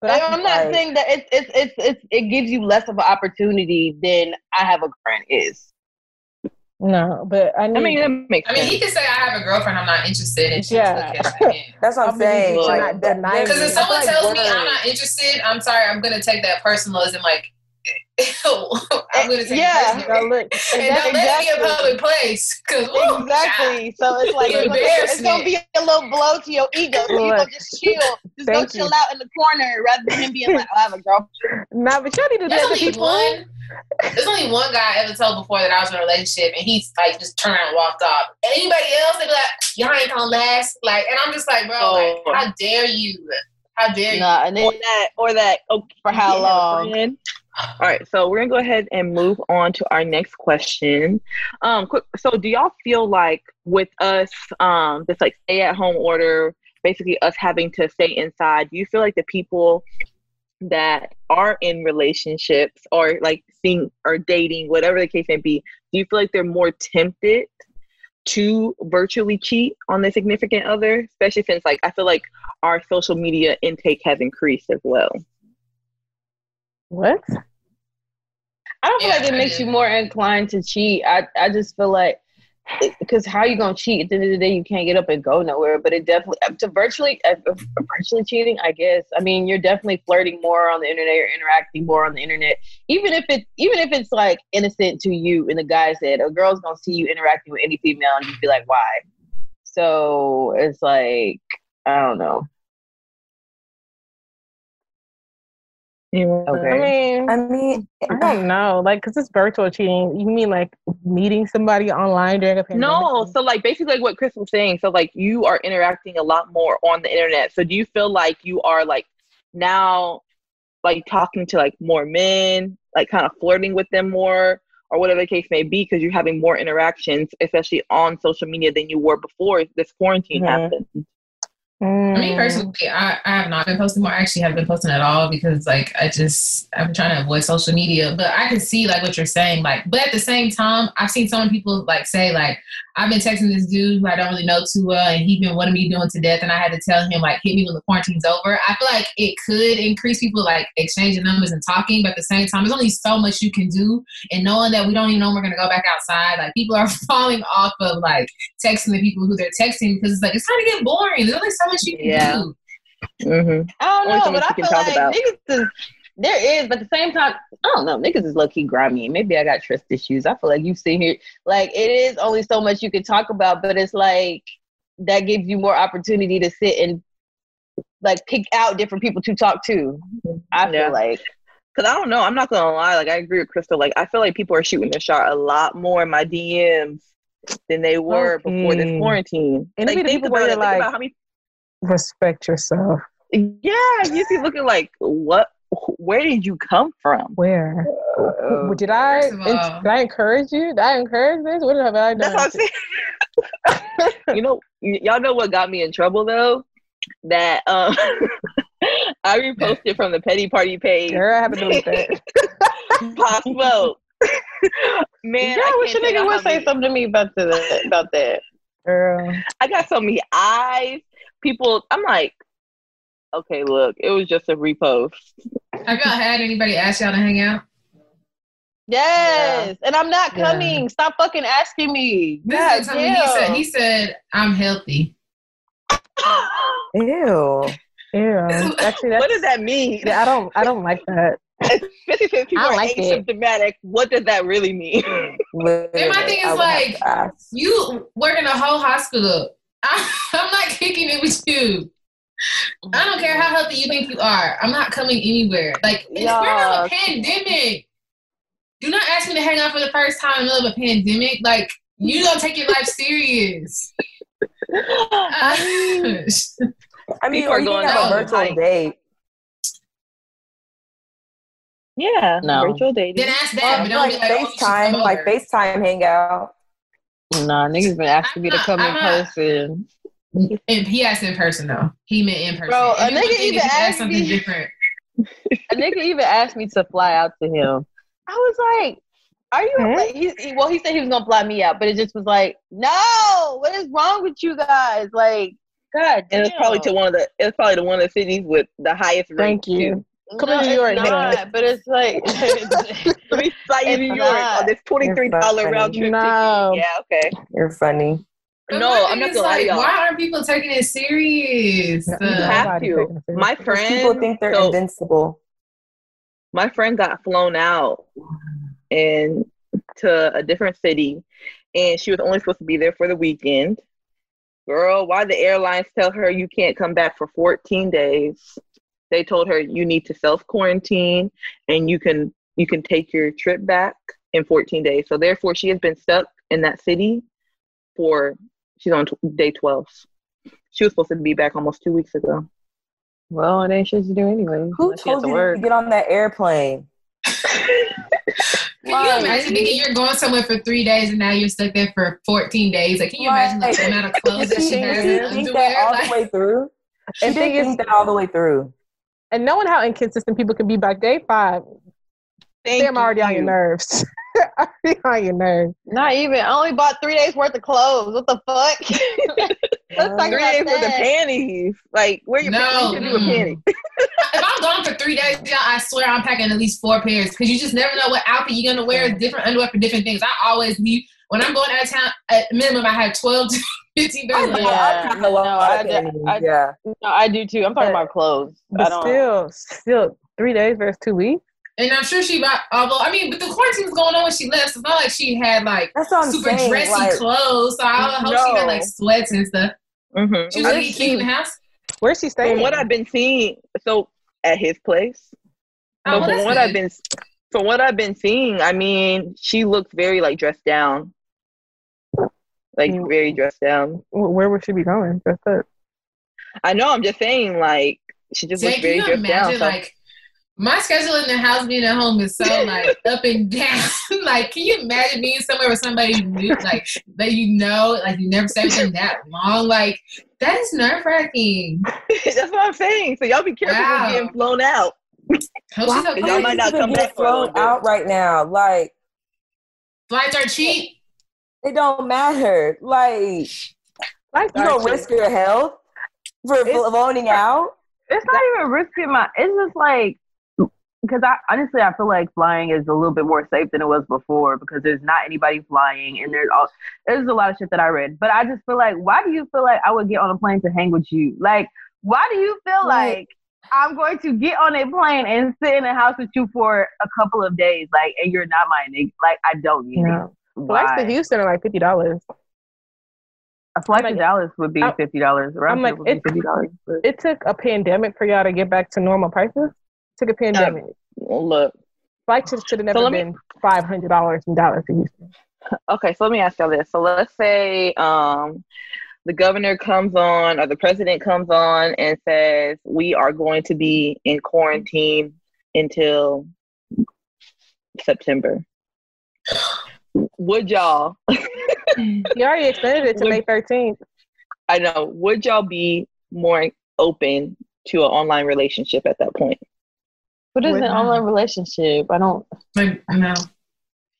But I'm not like, saying that it's, it's it's it's it gives you less of an opportunity than I have a friend is. No, but I, need, I mean, that makes I mean, he can say I have a girlfriend. I'm not interested, and yeah, that's what I'm saying. Because if someone like tells me I'm not interested, I'm sorry. I'm gonna take that personal as in like I'm gonna take yeah. No, look, and don't let me a public place. Cause, oh woo, exactly. So it's like it's, it's, gonna be a little blow to your ego. So you gonna just chill, just go chill you. out in the corner rather than him being like, oh, "I have a girlfriend." Nah, but y'all need to There's only people. One, there's only one guy I ever told before that I was in a relationship, and he's like just turned around and walked off. Anybody else, they be like, "Y'all ain't gonna last." Like, and I'm just like, bro, oh. like, how dare you? How dare nah, you? And then, or that, or that. Oh, for how long? All right, so we're gonna go ahead and move on to our next question. Um, quick, so do y'all feel like with us, um, this like stay at home order, basically us having to stay inside, do you feel like the people that are in relationships or like seeing or dating, whatever the case may be, do you feel like they're more tempted to virtually cheat on their significant other, especially since like I feel like our social media intake has increased as well. What? I don't feel yeah, like it makes you more inclined to cheat. I, I just feel like because how you gonna cheat? At the end of the day you can't get up and go nowhere but it definitely to virtually uh, virtually cheating i guess. I mean you're definitely flirting more on the internet or interacting more on the internet. Even if it even if it's like innocent to you and the guy said a girl's gonna see you interacting with any female and you'd be like why? So it's like i don't know Okay. I mean, I mean, I don't know, like, cause it's virtual cheating. You mean like meeting somebody online during a pandemic? No, so like basically like what Chris was saying. So like you are interacting a lot more on the internet. So do you feel like you are like now, like talking to like more men, like kind of flirting with them more, or whatever the case may be, because you're having more interactions, especially on social media than you were before this quarantine mm-hmm. happened? Mm. I mean, personally, I, I have not been posting more. I actually haven't been posting at all because, like, I just I'm trying to avoid social media. But I can see like what you're saying. Like, but at the same time, I've seen so many people like say like I've been texting this dude who I don't really know too well, and he been wanting me doing to death, and I had to tell him like hit me when the quarantine's over. I feel like it could increase people like exchanging numbers and talking, but at the same time, there's only so much you can do, and knowing that we don't even know when we're gonna go back outside, like people are falling off of like texting the people who they're texting because it's like it's kind of get boring. There's only so much you can yeah. do. Mm-hmm. I don't know, but I feel like niggas is, there is, but at the same time, I don't know. Niggas is low key grimy. Maybe I got trust issues. I feel like you see here, like it is only so much you can talk about, but it's like that gives you more opportunity to sit and like pick out different people to talk to. I feel yeah. like. Cause I don't know. I'm not gonna lie. Like I agree with Crystal. Like I feel like people are shooting their shot a lot more in my DMs than they were okay. before this quarantine. And like, think about it. Like, think about how many respect yourself. Yeah, you see looking like what? Where did you come from? Where? Uh, did I? Did I encourage you? Did I encourage this? What have I done? That's what I'm saying. you know, y- y'all know what got me in trouble though? That um, I reposted from the petty party page. Girl, I haven't done that. Pop Smoke. Man, yeah, I wish a nigga would say something to me about that. About that. Girl, I got so many eyes people, I'm like, okay, look, it was just a repost. Have y'all had anybody ask y'all to hang out? Yes, yeah. and I'm not coming. Yeah. Stop fucking asking me. This God, is something he said. He said, "I'm healthy." Ew. Ew. Actually, what does that mean? I don't. I don't like that. Especially since people are like asymptomatic. It. What does that really mean? and my thing is like, you work in a whole hospital. I, am not kicking it with you. Oh I don't care how healthy you think you are. I'm not coming anywhere. Like we're in a pandemic. Do not ask me to hang out for the first time in the middle of a pandemic. Like you don't take your life serious. I mean, I mean or you can have a virtual date. Yeah, no. virtual date. Then ask that. Well, like, like oh, FaceTime, like FaceTime hangout. Nah, niggas been asking me to come in person. And he asked in person though. He meant in person. Bro, a nigga even asked something me, different. a nigga even asked me to fly out to him. I was like, "Are you?" Like, he, he, well, he said he was gonna fly me out, but it just was like, "No, what is wrong with you guys?" Like, God, and it's probably to one of the. It's probably to one of the cities with the highest. Thank you. Too. Come no, to New York, not, but it's like let me fly you to New York on this twenty three dollar round trip. No. Ticket. Yeah, okay. You're funny. But no, I'm not gonna like, lie to y'all. Why aren't people taking it serious? You have to. My friend, people think they're so, invincible. My friend got flown out and to a different city, and she was only supposed to be there for the weekend. Girl, why the airlines tell her you can't come back for 14 days? They told her you need to self quarantine and you can you can take your trip back in 14 days. So therefore, she has been stuck in that city for she's on t- day 12. She was supposed to be back almost two weeks ago. Well, it ain't shit to do anyway. Who told you to get on that airplane? Can you imagine thinking you're going somewhere for three days and now you're stuck there for 14 days? Like, can you imagine like, the amount of clothes that she has? Think that all like, the way through? And think that all the way through. And knowing how inconsistent people can be by day five, Thank I'm already you. on your nerves. already on your nerves. Not even. I only bought three days worth of clothes. What the fuck? Let's talk three days worth of panties. Like, where your no. panties? Mm. panties. if I'm gone for three days, y'all, I swear I'm packing at least four pairs because you just never know what outfit you're gonna wear. Different underwear for different things. I always leave when I'm going out of town. At minimum, I have twelve to fifteen pairs. Yeah, no, I, do, I, yeah. No, I do too. I'm talking about clothes. But still, still, three days versus two weeks. And I'm sure she bought, although, I mean, but the quarantine was going on when she left. So it's not like she had like super saying, dressy like, clothes. So I hope no. she had like sweats and stuff. Mm-hmm. She was really cute in the house. Where's she staying? From what I've been seeing, so at his place. Oh, so well, from what good. I've been, from what I've been seeing, I mean, she looked very like dressed down, like mm. very dressed down. Where would she be going? Dressed up. I know. I'm just saying, like she just looks very dressed imagine, down. Like my schedule in the house being at home is so like up and down. like, can you imagine being somewhere with somebody new, like that you know, like you never stayed with them that long? Like that is nerve wracking. That's what I'm saying. So y'all be careful wow. with getting flown out. Wow, y'all might not come back flown out right now. Like flights are cheap. It don't matter. Like Flights you don't cheap. risk your health for it's, floating out. It's not even risking my. It's just like because I honestly I feel like flying is a little bit more safe than it was before because there's not anybody flying and there's all there's a lot of shit that I read. But I just feel like why do you feel like I would get on a plane to hang with you? Like why do you feel right. like I'm going to get on a plane and sit in a house with you for a couple of days, like, and you're not my nigga. Like, I don't need yeah. Flights to Houston are like fifty dollars. A flight like, to Dallas would be fifty dollars. I'm like, it. It took a pandemic for y'all to get back to normal prices It took a pandemic. Uh, look, flights should have never so been five hundred dollars in Dallas to Houston. Okay, so let me ask y'all this. So let's say um, the governor comes on or the president comes on and says we are going to be in quarantine until September. Would y'all? you already extended it to would, May thirteenth. I know. Would y'all be more open to an online relationship at that point? What is an online relationship? I don't. Like no.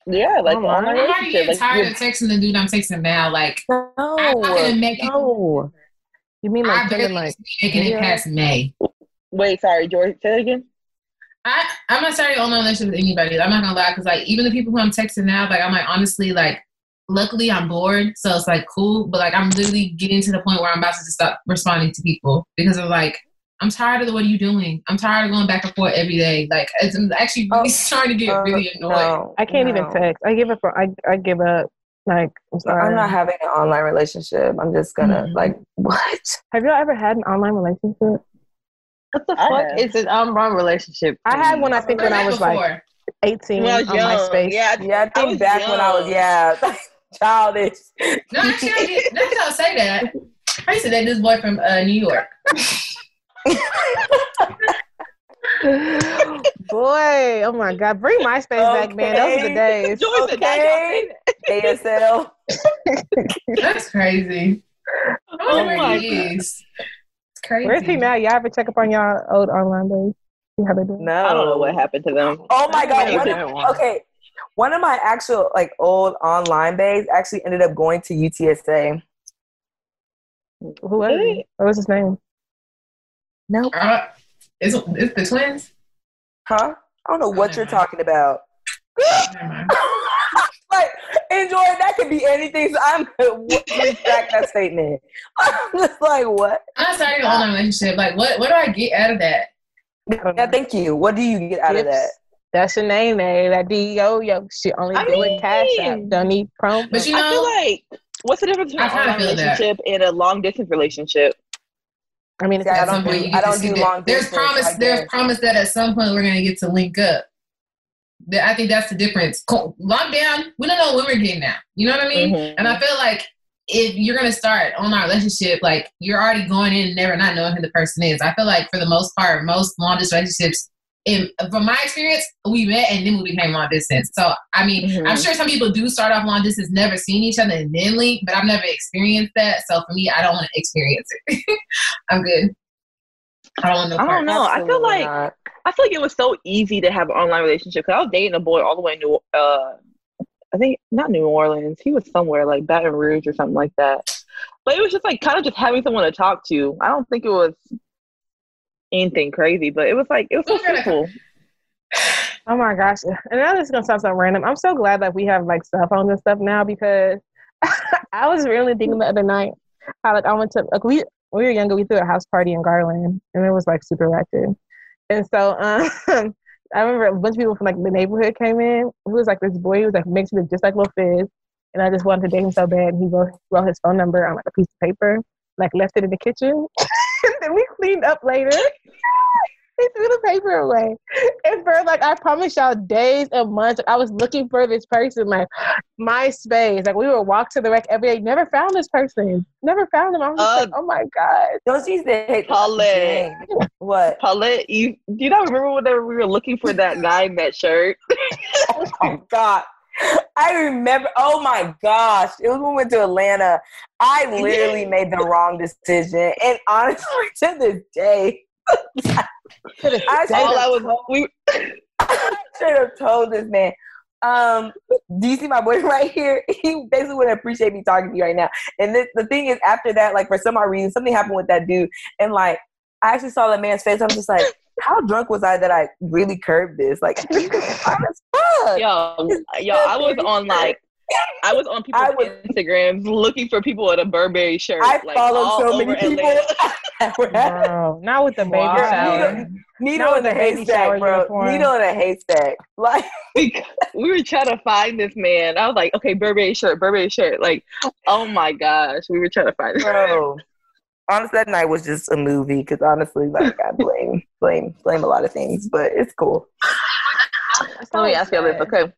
Yeah, like online. online I'm already getting tired of texting the dude I'm texting now. Like, no, I'm not gonna make no. it. You mean like I'm like making it past May? Wait, sorry, George. Say that again. I I'm not starting online relationship with anybody. I'm not gonna lie, because like even the people who I'm texting now, like I'm like honestly like. Luckily, I'm bored, so it's like cool. But like, I'm literally getting to the point where I'm about to just stop responding to people because of like I'm tired of the what are you doing? I'm tired of going back and forth every day. Like it's I'm actually really oh, starting to get uh, really annoyed. No, I can't no. even text. I give up. I I give up. Like I'm sorry. I'm not having an online relationship. I'm just gonna mm-hmm. like what? Have y'all ever had an online relationship? What the fuck is an online relationship? I had one. I think when I was before. like 18 when was on young. MySpace. Yeah, yeah. I think I back young. when I was yeah childish. No, actually, I did. don't say that. I used to date this boy from uh, New York. Boy, oh my God, bring MySpace okay. back, man. Those are the days. Okay. ASL. That's crazy. Oh my It's crazy. Where's he now? Y'all ever check up on y'all old online days? See how they do? No, I don't know what happened to them. Oh my God. One of, okay, one of my actual like old online baes actually ended up going to UTSA. Who was he? What was his name? Nope. Uh, is, is the twins? Huh? I don't know what you're talking about. Like, enjoy. That could be anything. So I'm gonna retract that statement. I'm just like, what? I'm sorry, an online relationship. Like, what? What do I get out of that? Yeah, thank you. What do you get out Gifts. of that? That's your name, man. That yo yo. She only I doing cash out. Don't need promo. But you know, I feel like what's the difference between a relationship that. and a long distance relationship? I mean, I don't do, I don't do long distance. There's promise. There's promise that at some point we're gonna get to link up. I think that's the difference. Lockdown, we don't know when we're getting now. You know what I mean? Mm-hmm. And I feel like if you're gonna start on our relationship, like you're already going in and never not knowing who the person is. I feel like for the most part, most long distance relationships in, from my experience, we met and then we became long distance. So, I mean, mm-hmm. I'm sure some people do start off long distance, never seen each other and then link, but I've never experienced that. So for me, I don't want to experience it. I'm good. I don't know. I don't know. I feel like not. I feel like it was so easy to have an online relationship because I was dating a boy all the way in New, uh, I think not New Orleans. He was somewhere like Baton Rouge or something like that. But it was just like kind of just having someone to talk to. I don't think it was anything crazy, but it was like it was so simple. Oh my gosh. And now this is gonna sound so random. I'm so glad that we have like cell phones and stuff now because I was really thinking the other night how like I went to like we we were younger, we threw a house party in Garland and it was like super active. And so um I remember a bunch of people from like the neighborhood came in. He was like this boy, he was like mixed with just like Lil Fizz. And I just wanted to date him so bad. And He wrote, wrote his phone number on like a piece of paper, like left it in the kitchen. and then we cleaned up later. He threw the paper away. And for like I promise y'all days and months, like, I was looking for this person, like MySpace. Like we would walk to the wreck every day. Never found this person. Never found him. I was uh, like, oh my God. Don't you say Paulette. What? Paulette, you do you not remember whenever we were looking for that guy in that shirt? oh my God. I remember. Oh my gosh, it was when we went to Atlanta. I literally made the wrong decision, and honestly, to this day, I should have. We, I should have told this man. Um, do you see my boy right here? He basically wouldn't appreciate me talking to you right now. And this, the thing is, after that, like for some odd reason, something happened with that dude, and like I actually saw that man's face. I'm just like, how drunk was I that I really curbed this? Like, yo, yo, I was on like I was on people's was, Instagrams looking for people in a Burberry shirt. I like, followed so many people. bro, not with the baby wow. shower. Needle, in a haystack, bro. Needle in a haystack. Like we were trying to find this man. I was like, okay, Burberry shirt, Burberry shirt. Like, oh my gosh, we were trying to find. Bro, honestly, that night was just a movie because honestly, like I blame, blame, blame a lot of things, but it's cool. Let me ask you this, okay?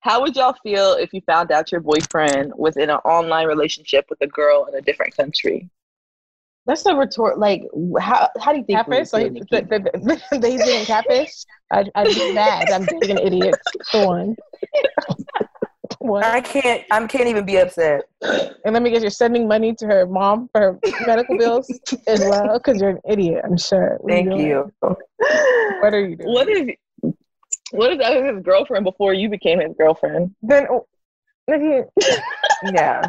How would y'all feel if you found out your boyfriend was in an online relationship with a girl in a different country? That's a retort. Like, how how do you think? Catfish? So he, the, the, the, he's being catfish? I, I'd be mad. I'm dating an idiot. For one. What? I can't. I can't even be upset. And let me guess, you're sending money to her mom for her medical bills as well because you're an idiot. I'm sure. What Thank you. What are you doing? What is what is that his girlfriend before you became his girlfriend? Then, if you, yeah.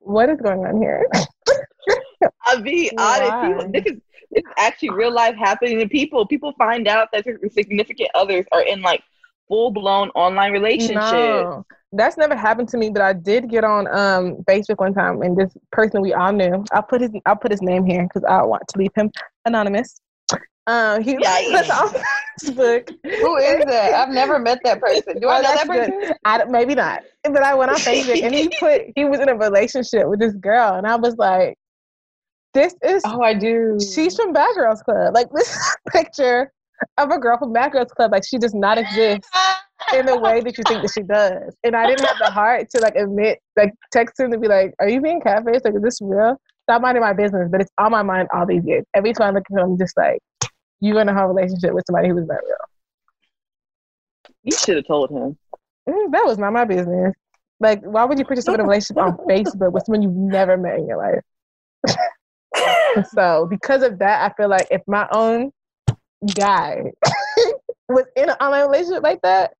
What is going on here? I'll be honest. this is this is actually real life happening to people. People find out that their significant others are in like full blown online relationships. No, that's never happened to me, but I did get on um Facebook one time and this person we all knew. I'll put his I'll put his name here because I want to leave him anonymous. Um, he yeah, was on Facebook. Who is that? I've never met that person. Do I oh, know that person? I, maybe not. But I went on Facebook and he put he was in a relationship with this girl, and I was like, "This is oh, I do." She's from Bad Girls Club. Like this picture of a girl from Bad Girls Club. Like she does not exist in the way that you think that she does. And I didn't have the heart to like admit, like text him to be like, "Are you being catfished? Like, is this real?" Stop minding my business, but it's on my mind all these years. Every time I look at him, I'm just like, "You in a whole relationship with somebody who was not real." You should have told him. Mm, that was not my business. Like, why would you put yourself in a relationship on Facebook with someone you've never met in your life? so, because of that, I feel like if my own guy was in an online relationship like that,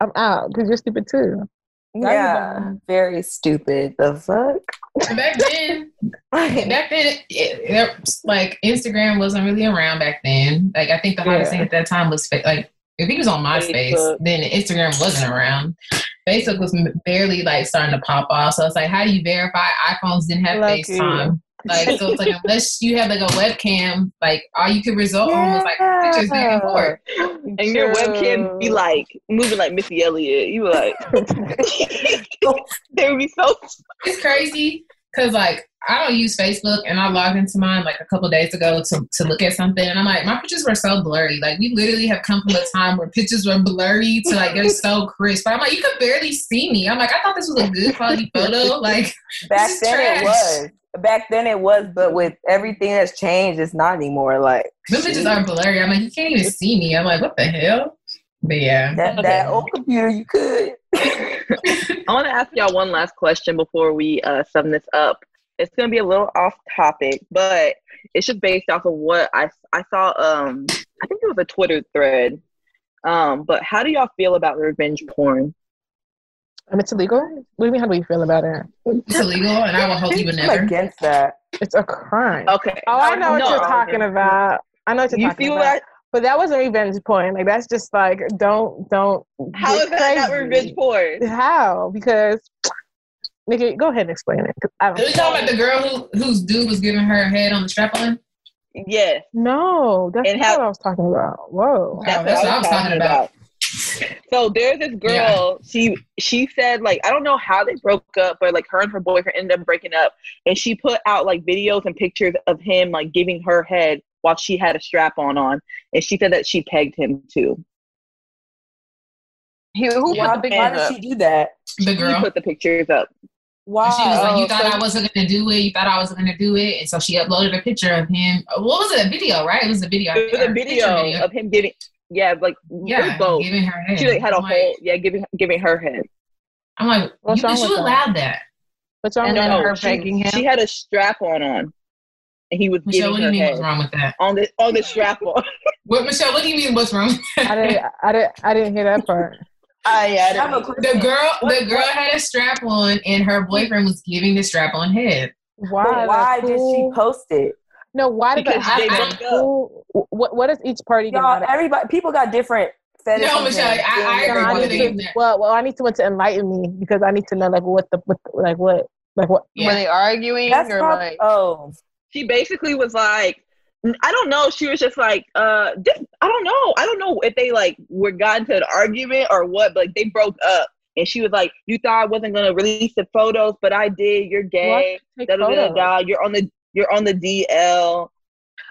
I'm out because you're stupid too. Yeah, very stupid. The fuck. Back then, back then, it, it, like Instagram wasn't really around back then. Like I think the hottest yeah. thing at that time was like if he was on MySpace, Facebook. then Instagram wasn't around. Facebook was barely like starting to pop off. So it's like, how do you verify? iPhones didn't have Lucky. FaceTime. Like so, it's like unless you have like a webcam, like all you could result yeah. on was like pictures back and forth, and True. your webcam be like moving like Missy Elliott. You were like, they would be so. It's crazy because like I don't use Facebook, and I logged into mine like a couple days ago to to look at something, and I'm like, my pictures were so blurry. Like we literally have come from a time where pictures were blurry to like they're so crisp. But I'm like, you could barely see me. I'm like, I thought this was a good quality photo. Like back then trash. it was back then it was, but with everything that's changed, it's not anymore. Like the pictures are blurry. I'm like, you can't even see me. I'm like, what the hell? But yeah, that, okay. that old computer, you could. I want to ask y'all one last question before we uh, sum this up. it's gonna be a little off topic, but it's just based off of what I I saw. Um, I think it was a Twitter thread. Um, but how do y'all feel about revenge porn? And it's illegal. What do you mean? How do you feel about it? It's illegal, and I will hold you never. against that. It's a crime. Okay. Oh, I know what you're talking about. I know what you're you talking about. You feel that? But that wasn't revenge porn. Like that's just like don't don't. How is that not revenge porn? How? Because Nikki, go ahead and explain it. I don't Are we talking about the girl who whose dude was giving her a head on the strap on? Yes. No, that's and not how, what I was talking about. Whoa. That's, that's what I was talking about. about. So there's this girl. Yeah. She she said like I don't know how they broke up, but like her and her boyfriend ended up breaking up, and she put out like videos and pictures of him like giving her head while she had a strap on on, and she said that she pegged him too. He, who yeah, put the why did she do that? The girl she put the pictures up. Wow. She was like, "You thought so, I wasn't gonna do it. You thought I wasn't gonna do it," and so she uploaded a picture of him. What was it? A video, right? It was a video. It was a video, video, of him giving. Yeah, like yeah, both. giving her head. She like, had a whole yeah, giving giving her head. I'm like, What's you, you allowed that? What's wrong with her she, pegging him? She had a strap on on, and he was Michelle, giving what do you mean? Head what's wrong with that? On the on the strap on. what Michelle? What do you mean? What's wrong? I didn't. I didn't. I didn't hear that part. I, yeah, the girl, what, the girl what? had a strap on, and her boyfriend was giving the strap on head. Why? why did she post it? No, why did because they broke up. What What is each party? Y'all, everybody, people got different. No, Michelle, I, I, I agree. To, well, well, I need someone to enlighten me because I need to know like what the, what, like what, like what. Yeah. Were they arguing That's or probably, like? Oh, she basically was like, I don't know. She was just like, uh, this, I don't know. I don't know if they like were got into an argument or what, but like, they broke up. And she was like, "You thought I wasn't gonna release the photos, but I did. You're gay. Da, da, da, da, You're on the you're on the DL.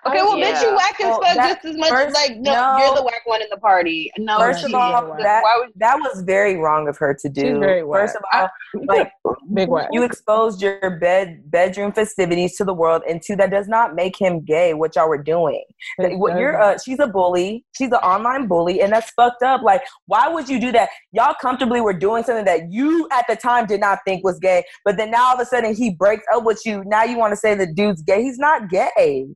Okay, well, yeah. bitch, you whack as fuck just as much first, as like no, no, you're the whack one in the party. No, first of all, that would, that was very wrong of her to do. First of all, like big whack. you exposed your bed bedroom festivities to the world, and two, that does not make him gay. What y'all were doing? What you're, uh, she's a bully. She's an online bully, and that's fucked up. Like, why would you do that? Y'all comfortably were doing something that you at the time did not think was gay, but then now all of a sudden he breaks up with you. Now you want to say the dude's gay? He's not gay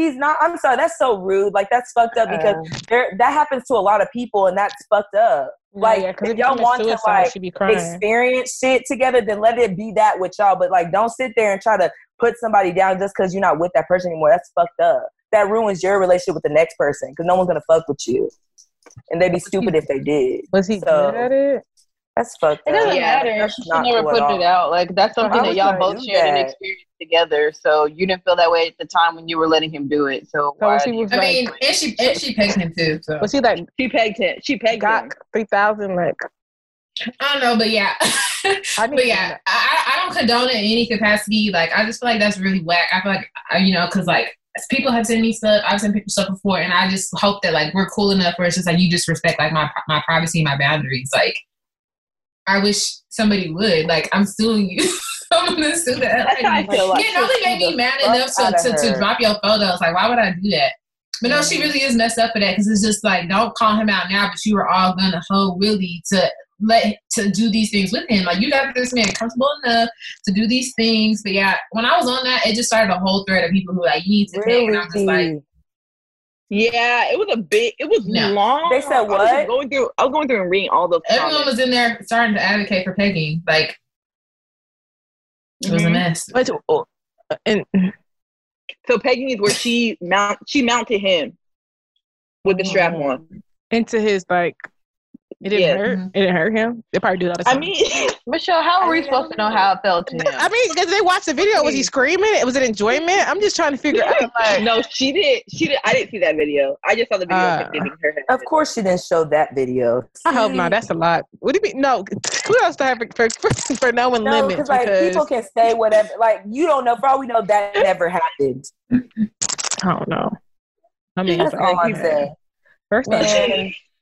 he's not i'm sorry that's so rude like that's fucked up because there that happens to a lot of people and that's fucked up. Like yeah, if y'all want to like experience shit together then let it be that with y'all but like don't sit there and try to put somebody down just because you're not with that person anymore. That's fucked up. That ruins your relationship with the next person because no one's gonna fuck with you. And they'd be stupid if they did. Was he so, good at it that's fucked it doesn't matter she never put it out like that's something that y'all both shared an experience together. So you didn't feel that way at the time when you were letting him do it. So, so she was I like, mean, and she and she pegged him too. So was he like she pegged him? She pegged got him. three thousand like. I don't know, but yeah, but yeah, I, I don't condone it in any capacity. Like, I just feel like that's really whack. I feel like, you know, because like people have sent me stuff, I've sent people stuff before, and I just hope that like we're cool enough where it's just like you just respect like my my privacy, my boundaries. Like, I wish somebody would. Like, I'm suing you. I'm gonna sue the Like, it only made me mad enough to, to, to, drop your photos. Like, why would I do that? But no, she really is messed up for that because it's just like, don't call him out now, but you were all gonna hold Willie to let to do these things with him. Like you got this man comfortable enough to do these things. But yeah, when I was on that, it just started a whole thread of people who like you need to really? take, and I'm just like. Yeah, it was a big. It was no. long. They said what? I was going through. I was going through and reading all the. Everyone comments. was in there starting to advocate for pegging. Like it was mm-hmm. a mess. But, oh, and so pegging is where she mount she mounted him with the strap on into his like it didn't yeah. hurt. It didn't hurt him. They probably do that. I mean, Michelle, how are we supposed to know how it felt to him? I mean, because they watched the video. Was he screaming? It was it enjoyment? I'm just trying to figure out. Like, no, she did. She did. I didn't see that video. I just saw the video uh, of giving her. Of course, she didn't show that video. I hope not. That's a lot. What do you mean? No, who else to have for, for, for knowing no, limits? Like, because people can say whatever. Like you don't know. For all we know, that never happened. I don't know. I mean, that's all I'm saying. First off,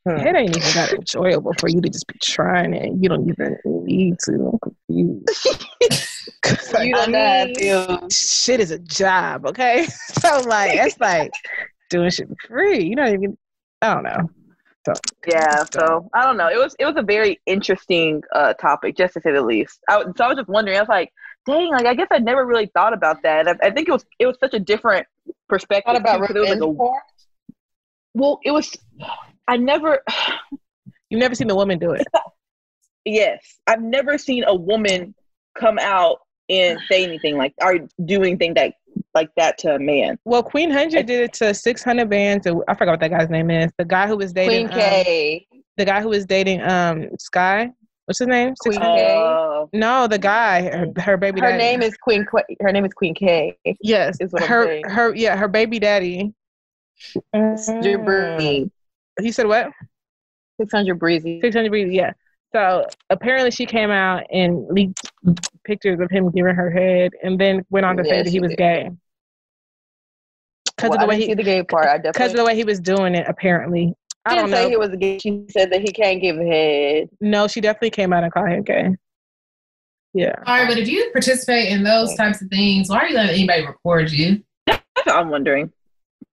Hmm. It ain't even that enjoyable for you to just be trying it. You don't even need to. I'm confused. you don't I mean, shit is a job, okay? so like that's like doing shit for free. You don't even. I don't know. So, yeah, so I don't know. It was it was a very interesting uh, topic, just to say the least. I, so I was just wondering. I was like, dang, like I guess I never really thought about that. I, I think it was it was such a different perspective. Thought about too, like a, Well, it was. I never. You've never seen a woman do it. yes, I've never seen a woman come out and say anything like or do anything that like that to a man. Well, Queen Hundred did it to six hundred bands. I forgot what that guy's name is. The guy who was dating Queen Key. Um, the guy who was dating um Sky. What's his name? Queen Key. Uh, no, the guy. Her, her baby. Her daddy. name is Queen. Her name is Queen Key. Yes, is what her I'm saying. her yeah her baby daddy. Mm. He said what? Six hundred breezy. Six hundred breezy. Yeah. So apparently she came out and leaked pictures of him giving her head, and then went on to say that he was did. gay. Because well, of the I way he, see the gay part. I because of the way he was doing it. Apparently, I didn't don't know. say he was gay. She said that he can't give head. No, she definitely came out and called him gay. Yeah. All right, but if you participate in those types of things, why are you letting anybody record you? That's what I'm wondering.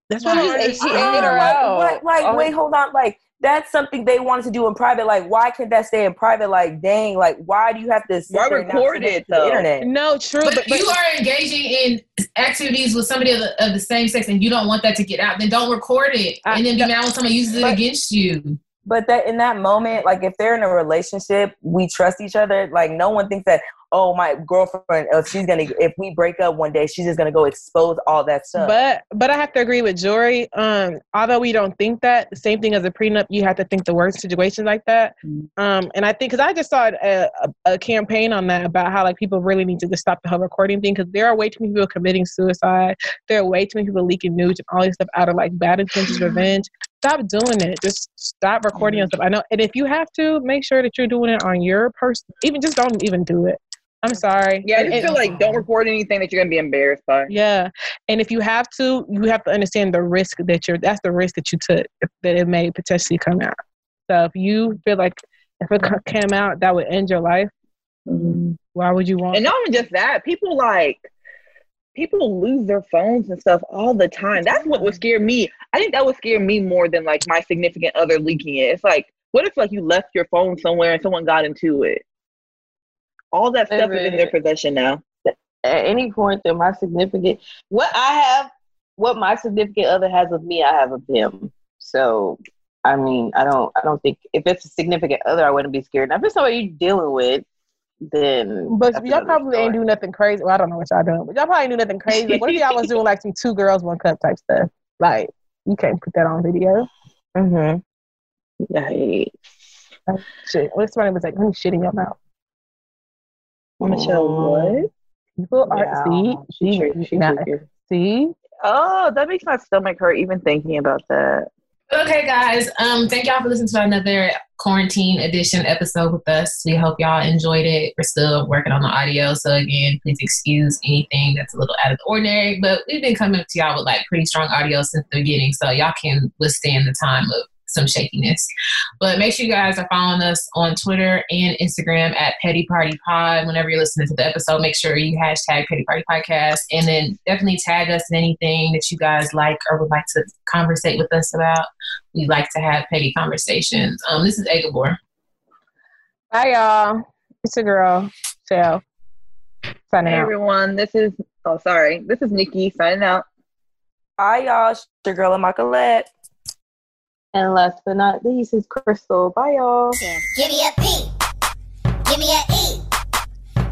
That's what why He ate her out. Like, like Oh. wait, hold on. Like, that's something they wanted to do in private. Like, why can't that stay in private? Like, dang, like, why do you have to sit Why there and record it, to the though? internet? No, true. But, But, but you are engaging in activities with somebody of the, of the same sex and you don't want that to get out, then don't record it. I- and then be mad when somebody uses it But- against you. But that in that moment, like, if they're in a relationship, we trust each other. Like, no one thinks that, oh, my girlfriend, if she's gonna, if we break up one day, she's just gonna go expose all that stuff. But but I have to agree with Jory. Um, although we don't think that the same thing as a prenup, you have to think the worst situation like that. Um, and I think because I just saw a, a, a campaign on that about how like people really need to just stop the whole recording thing because there are way too many people committing suicide. There are way too many people leaking nudes and all this stuff out of like bad intentions, revenge. Stop doing it. Just stop recording yourself. I know. And if you have to, make sure that you're doing it on your person. Even just don't even do it. I'm sorry. Yeah, I just feel like don't record anything that you're gonna be embarrassed by. yeah, and if you have to, you have to understand the risk that you're. That's the risk that you took that it may potentially come out. So if you feel like if it came out that would end your life, mm-hmm. why would you want? And not even just that, people like people lose their phones and stuff all the time. That's what would scare me. I think that would scare me more than like my significant other leaking it. It's like, what if like you left your phone somewhere and someone got into it? All that stuff is in their possession now. At any point that my significant, what I have, what my significant other has of me, I have of them. So, I mean, I don't, I don't think if it's a significant other, I wouldn't be scared. Now, if it's somebody you're dealing with, then. but y'all another probably ain't story. do nothing crazy. Well, I don't know what y'all doing, but y'all probably do nothing crazy. Like, what if y'all was doing like some two girls one cup type stuff? Like you can't put that on video. mm-hmm. Yikes. Like, shit. What if somebody was like, "Let me shit in your mouth"? Michelle, what? People are Yeah. see, She see, tricked- she now, tricked you. see. Oh, that makes my stomach hurt even thinking about that. Okay, guys. Um, thank y'all for listening to another quarantine edition episode with us. We hope y'all enjoyed it. We're still working on the audio, so again, please excuse anything that's a little out of the ordinary. But we've been coming up to y'all with like pretty strong audio since the beginning, so y'all can withstand the time of some shakiness. But make sure you guys are following us on Twitter and Instagram at Petty Party Pod. Whenever you're listening to the episode, make sure you hashtag Petty Party Podcast, and then definitely tag us in anything that you guys like or would like to conversate with us about we like to have petty conversations. Um, this is Agabor. Hi, y'all. It's a girl. Shell. Signing Hey out. everyone, this is oh sorry, this is Nikki signing out. Hi, y'all. It's your girl, Immaculate. And last but not least is Crystal. Bye, y'all. Give me a P. Give me a E.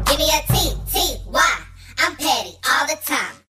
Give me a T. T. Y. I'm petty all the time.